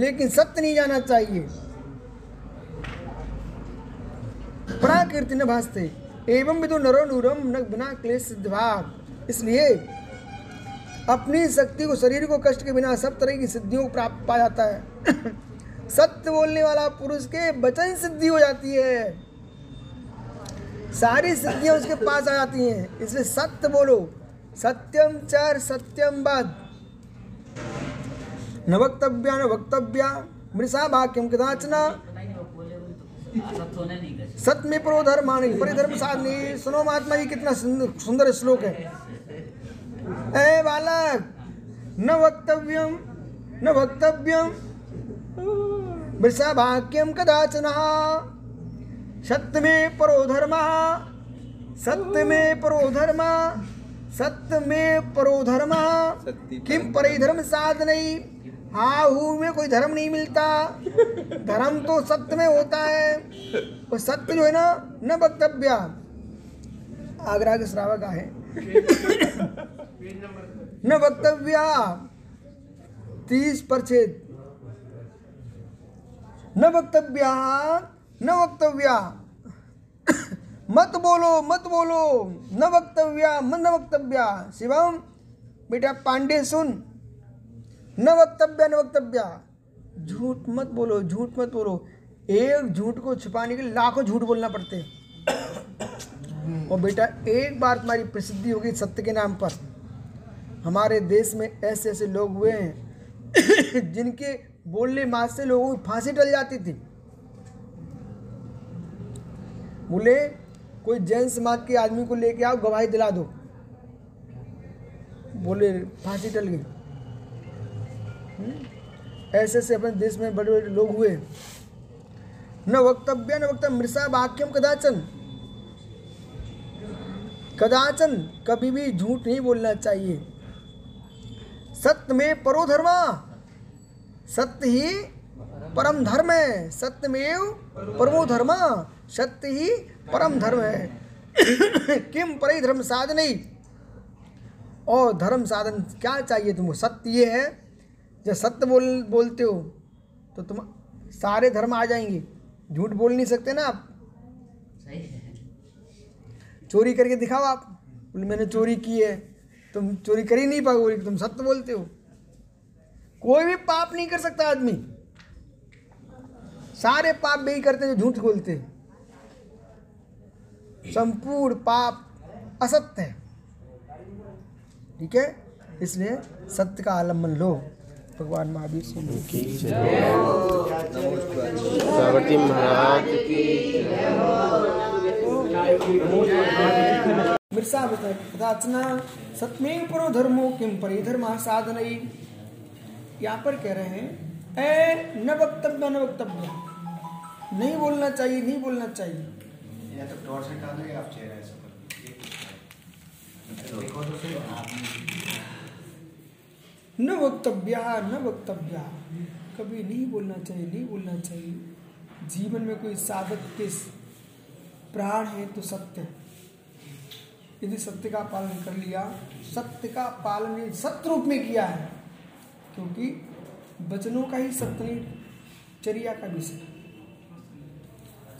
Speaker 1: लेकिन सत्य नहीं जाना चाहिए। प्राकृति न भासते। एवं विदु नरो नूरम न बिना क्लेश भाग। इसलिए अपनी शक्ति को, शरीर को, कष्ट के बिना सब तरह की सिद्धियों को प्राप्त पा जाता है। सत्य बोलने वाला पुरुष के वचन सिद्धि हो जाती है। सारी सिद्धियाँ उसके पास आ जाती हैं। इसलिए सत्य बोलो। सत्यम चर सत्यम बद। न वक्तव्या न वक्तव्या। मृषा वाक्यम कदाचना। सत्य में परो धर्माणी, परिधर्म साधनी। सुनो महात्मा जी, कितना सुंदर श्लोक है। ए बालक न वक्तव्यम न वक्तव्यम मृषा वाक्यम कदाचना सत्य में परो धर्म सत्य में परो धर्म सत्य में परो धर्म किम परिधर्म नहीं हाहू में कोई धर्म नहीं मिलता। धर्म तो सत्य में होता है। और सत्य जो है ना न वक्तव्य। आगरा के श्रावक है न वक्तव्य तीस परछेद न वक्तव्य न वक्तव्य। मत बोलो मत बोलो। न वक्तव्य न वक्तव्य। शिवम, बेटा पांडे सुन। न वक्तव्य न वक्तव्य। झूठ मत बोलो, झूठ मत बोलो। एक झूठ को छुपाने के लिए लाखों झूठ बोलना पड़ते और बेटा, एक बार तुम्हारी प्रसिद्धि होगी सत्य के नाम पर। हमारे देश में ऐसे ऐसे लोग हुए हैं, जिनके बोलने मात्र से लोगों की फांसी टल जाती थी। बोले, कोई जैन समाज के आदमी को लेके आओ, गवाही दिला दो। बोले, फांसी टल गई। हम्म? ऐसे ऐसे अपने देश में बड़े बड़े लोग हुए। न वक्तव्य न वक्तव्य, मृषा वाक्यम कदाचन। कदाचन कभी भी झूठ नहीं बोलना चाहिए। सत्य में परो धर्मा सत्य ही परम धर्म है। सत्यमेव परमो धर्म सत्य ही परम धर्म है। किम परे धर्म साधन? और धर्म साधन क्या चाहिए तुमको? सत्य ये है। जब सत्य बोल बोलते हो तो तुम सारे धर्म आ जाएँगे। झूठ बोल नहीं सकते ना आप। चोरी करके दिखाओ आप। बोले मैंने चोरी की है। तुम चोरी कर ही नहीं पाओगे तुम सत्य बोलते हो। कोई भी पाप नहीं कर सकता आदमी। सारे पाप वही करते हैं जो झूठ बोलते हैं। संपूर्ण पाप असत्य है। ठीक है? इसलिए सत्य का आलंबन लो। भगवान महावीर से लो
Speaker 4: पार्वती महाराज की
Speaker 1: मिर्सा सत्मेव परो धर्मो किम परिधर्म साधन। यहाँ पर कह रहे हैं ए न वक्तव्य न वक्तव्य। नहीं बोलना चाहिए नहीं बोलना चाहिए।
Speaker 3: या तो टॉर्च हटा दो या आप चेहरा ऐसा कर दीजिए। देखो तो सही
Speaker 1: न वक्तव्य न वक्तव्य। कभी नहीं बोलना चाहिए नहीं बोलना चाहिए। जीवन में कोई साधक के प्राण है तो सत्य यदि सत्य का पालन कर लिया। सत्य का पालन सत्य रूप में किया है, क्योंकि वचनों का ही सत्य नहीं चर्या का विषय।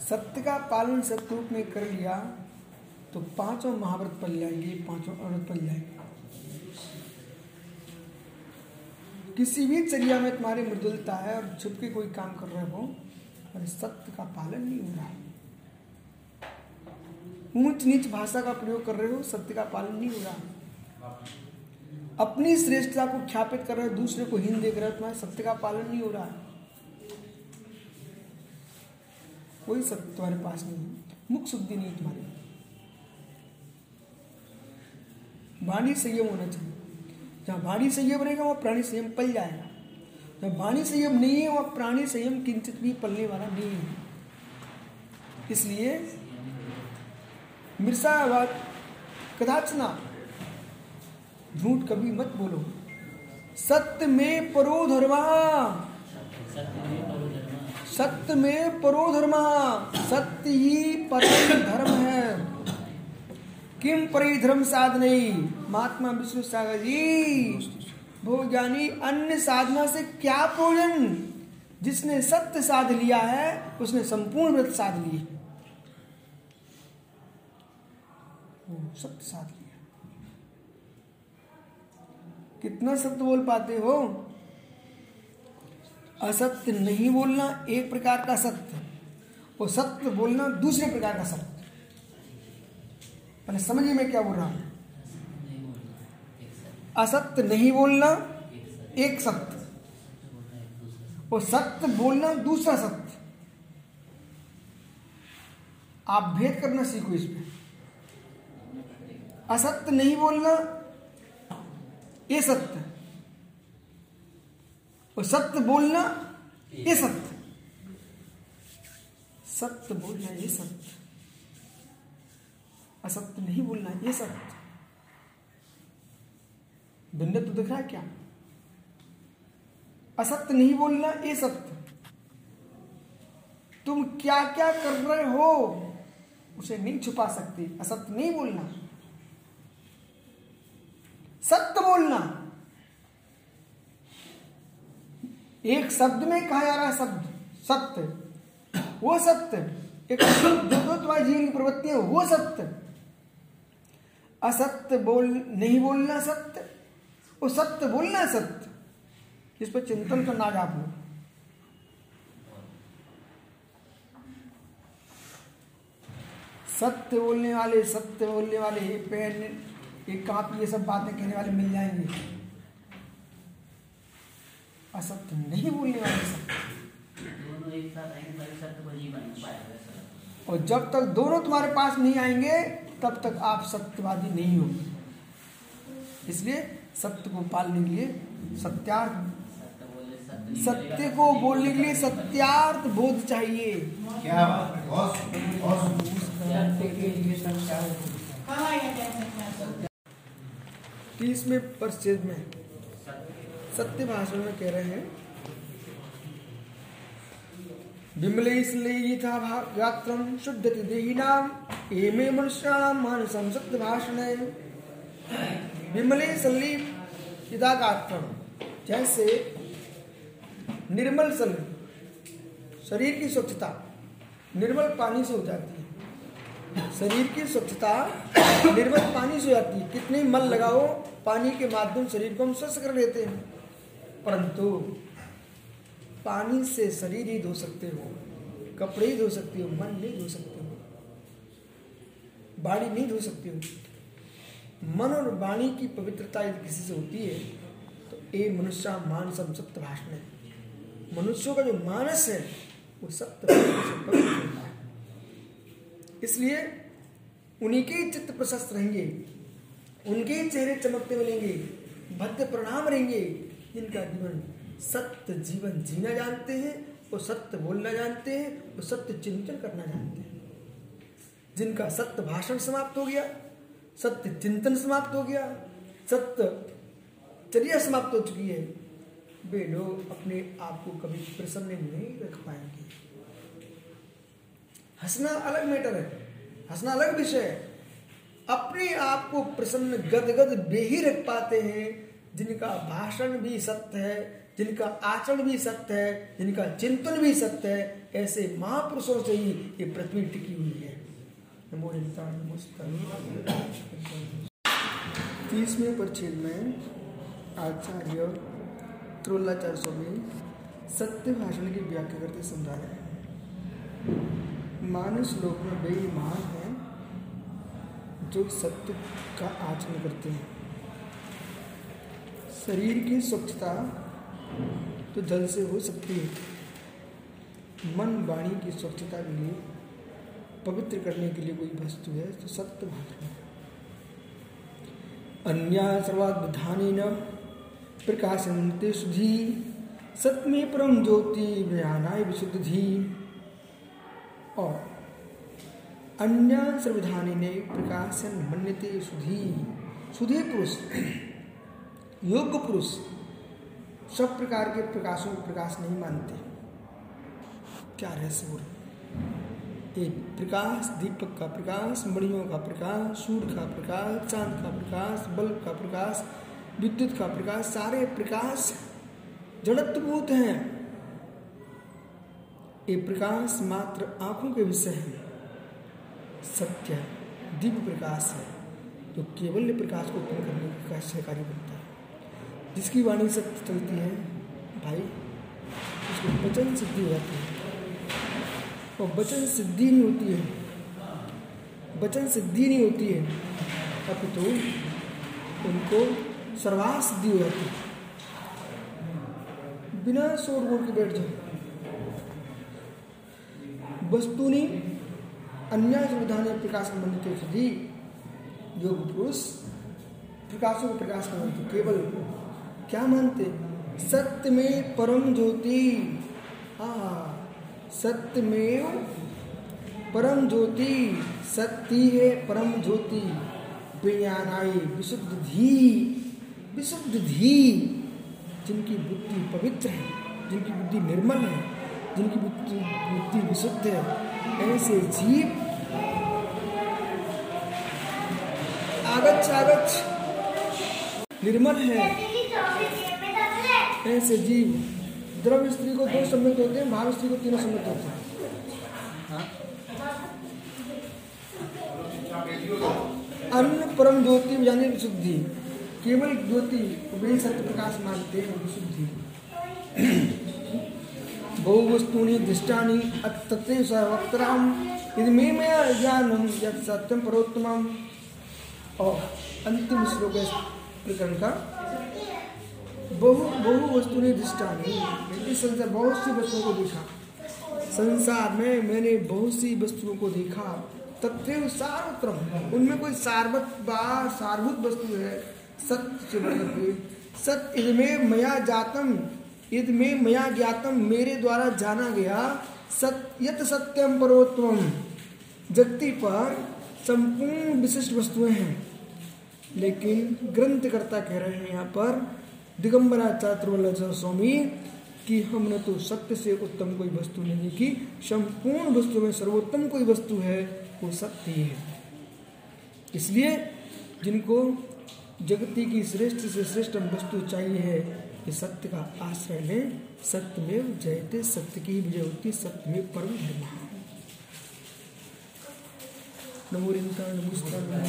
Speaker 1: सत्य का पालन सत्य रूप में कर लिया तो पाँचों महाव्रत पल जाएँगे, पाँचों अव्रत पल जाएँगे। किसी भी चर्या में तुम्हारी मृदुलता है और छुप के कोई काम कर रहे हो और सत्य का पालन नहीं हो रहा है। ऊंच नीच भाषा का प्रयोग कर रहे हो, सत्य का पालन नहीं हो रहा। अपनी श्रेष्ठता को ख्यापित कर रहे हो, दूसरे को हीन देख रहे हो, तुम्हारे सत्य का पालन नहीं हो रहा। कोई सत्य तुम्हारे पास नहीं है, मुख शुद्धि नहीं तुम्हारी। वाणी संयम होना चाहिए। जहाँ वाणी संयम रहेगा, वहाँ प्राणी संयम पल जाएगा। जहाँ वाणी संयम नहीं है, वहाँ प्राणी संयम किंचित भी पलने वाला नहीं है। इसलिए मिर्सावाद कदाचना झूठ कभी मत बोलो। सत्य में परो धर्मा। सत्य में परो धर्मा। सत्य ही परम धर्म है। किम परिधर्म साधन? महात्मा विष्णु सागर जी ज्ञानी अन्य साधना से क्या प्रयोजन? जिसने सत्य साध लिया है, उसने संपूर्ण व्रत साध लिए। वो सत्य साध लिया कितना सत्य बोल पाते हो? असत्य नहीं बोलना एक प्रकार का सत्य, और सत्य बोलना दूसरे प्रकार का सत्य। पहले समझिए मैं क्या बोल रहा हूँ। असत्य नहीं बोलना एक सत्य, और सत्य बोलना दूसरा सत्य। आप भेद करना सीखो इसमें असत्य नहीं बोलना, ये सत्य और सत्य बोलना, ये सत्य सत्य बोलना, ये सत्य असत्य नहीं बोलना, ये सत्य भिन्न तो दिख रहा है क्या? असत्य नहीं बोलना, ये सत्य तुम क्या क्या कर रहे हो, उसे नहीं छुपा सकते। असत्य नहीं बोलना। सत्य बोलना। एक शब्द में कहा जा रहा है शब्द, सत्य। वो सत्य, एक जीवन की प्रवृत्ति है, वो सत्य। असत्य बोल, नहीं बोलना सत्य, वो सत्य बोलना सत्य। इस पर चिंतन आज आप लोग। सत्य बोलने वाले, सत्य बोलने वाले पेन ये कापी ये सब बातें कहने वाले मिल जाएँगे। असत्य नहीं बोलने वाले सत्य
Speaker 5: दोनों एक साथ आएँगे तभी सत्य को नहीं बन पाएगा सर
Speaker 1: और जब तक दोनों तुम्हारे पास नहीं आएँगे तब तक आप सत्यवादी नहीं हो इसलिए सत्य को पालने के लिए सत्यार्थ
Speaker 5: सत्य सत्य
Speaker 1: सत्य को बोलने के लिए सत्यार्थ बोध चाहिए।
Speaker 3: क्या बात है? बहुत बहुत
Speaker 1: तीसवें परिच्छेद में सत्य भाषण में कह रहे हैं। विमलेशलेयिथा शुद्धति देहिनाम एमे मनुष्याणाम मानसम सत्य भाषण। गात्रम जैसे निर्मल सल शरीर की स्वच्छता, निर्मल पानी से हो जाती है। शरीर की स्वच्छता निर्मल पानी से हो जाती है। कितने मल लगाओ पानी के माध्यम शरीर को हम स्वच्छ कर लेते हैं। परंतु पानी से शरीर ही धो सकते हो, कपड़े ही धो सकते हो, मन नहीं धो सकते हो बाड़ी नहीं धो सकते हो। मन और वाणी की पवित्रता यदि किसी से होती है तो ए मनुष्य मानसम सत्य भाषण है। मनुष्यों का जो मानस है, वो सत्य भाषण से पवित्र होता है। इसलिए उन्हीं के चित्त प्रशस्त रहेंगे। उनके चेहरे चमकते मिलेंगे भद्र प्रणाम रहेंगे जिनका जीवन सत्य जीवन जीना जानते हैं वो सत्य बोलना जानते हैं वो सत्य चिंतन करना जानते हैं। जिनका सत्य भाषण समाप्त हो गया, सत्य चिंतन समाप्त हो गया, सत्य चर्या समाप्त हो चुकी है, वे लोग अपने आप को कभी प्रसन्न नहीं रख पाएँगे। हंसना अलग मैटर है, हंसना अलग विषय है। अपने आप को प्रसन्न गदगद बेही रख पाते हैं। जिनका भाषण भी सत्य है, जिनका आचरण भी सत्य है, जिनका चिंतन भी सत्य है, ऐसे महापुरुषों से ही ये पृथ्वी टिकी हुई है। तीसवें परिच्छेद में आचार्य त्रोलाचार्य स्वामी सत्य भाषण की व्याख्या करते समझा रहे हैं। मानस लोक में महान हैं जो सत्य का आचरण करते हैं। शरीर की स्वच्छता तो जल से हो सकती है। मन वाणी की स्वच्छता के लिए, पवित्र करने के लिए कोई वस्तु है तो सत्य भाषण है। अन्या सर्वाधानी प्रकाशनते सुधी सत्य परम ज्योति, व्यानाय विशुद्ध। और अन्य संविधानी ने प्रकाशन मन्यते सुधी। सुधी पुरुष, योग्य पुरुष, सब प्रकार के प्रकाशों को प्रकाश नहीं मानते। क्या रहस्य हो? एक, प्रकाश दीपक का प्रकाश, मणियों का प्रकाश, सूर्य का प्रकाश, चाँद का प्रकाश, बल्ब का प्रकाश, विद्युत का प्रकाश, सारे प्रकाश जड़त्वभूत हैं। ये प्रकाश मात्र आँखों के विषय है। सत्य है, दिव्य प्रकाश है, जो केवल प्रकाश को उत्पन्न करने का सहकारी बनता है। जिसकी वाणी सत्य चलती है, भाई, उसको वचन सिद्धि हो जाती है। और वचन सिद्धि नहीं होती है, वचन सिद्धि नहीं होती है अपितु तो उनको सर्वास सिद्धि हो जाती है। बिना शोर बोल के बैठ जाओ। वस्तुनि अन्य विधान प्रकाश मंडित सिद्धि योग पुरुष प्रकाशों को प्रकाश मानते केवल क्या मानते? सत्य में परम ज्योति। हाँ सत्य में परम ज्योति। सत्य है परम ज्योति। विज्ञानाई विशुद्ध धी। विशुद्ध धी, जिनकी बुद्धि पवित्र है, जिनकी बुद्धि निर्मल है, जिनकी बुद्धि बुद्धि विशुद्ध है। ऐसे जीव आगच्छ आगच्छ निर्मल है। ऐसे जीव द्रव्य स्त्री को दो सम्मिलित होते हैं, भाव स्त्री को तीनों सम्मिलित होते हैं। अन्न, परम ज्योति, यानी विशुद्धि केवल ज्योति वे सत्य प्रकाश मानते हैं विशुद्धि बहु वस्तुनि दृष्टानि अत्यते सर्वत्राम। यदि मे मया परोत्तमम और अंतिम श्लोक है प्रकरण का बहु बहु वस्तुनि दृष्टानि। इस संसार, बहुत सी वस्तुओं को देखा। संसार में मैंने बहुत सी वस्तुओं को देखा। तत्व सार्वत्रम। उनमें कोई सार्वत, बा सारभूत वस्तु है। सत्य से सत्य। इदमें मया जातम इदमें मया ज्ञातम, मेरे द्वारा जाना गया सत्यत सत्यम परोत्तम जगती पर संपूर्ण विशिष्ट वस्तुएँ हैं। लेकिन ग्रंथकर्ता कह रहे हैं यहाँ पर, दिगंबरा चातुर्वल्लभ स्वामी, कि हमने तो सत्य से उत्तम कोई वस्तु नहीं की, संपूर्ण वस्तु में सर्वोत्तम कोई वस्तु है, वो सत्य ही है। इसलिए जिनको जगती की श्रेष्ठ से श्रेष्ठ वस्तु चाहिए है कि सत्य का आश्रय ले सत्य में जयते सत्य की विजय होती सत्य में परम धर्म नमो रिंता नमोस्ता नमो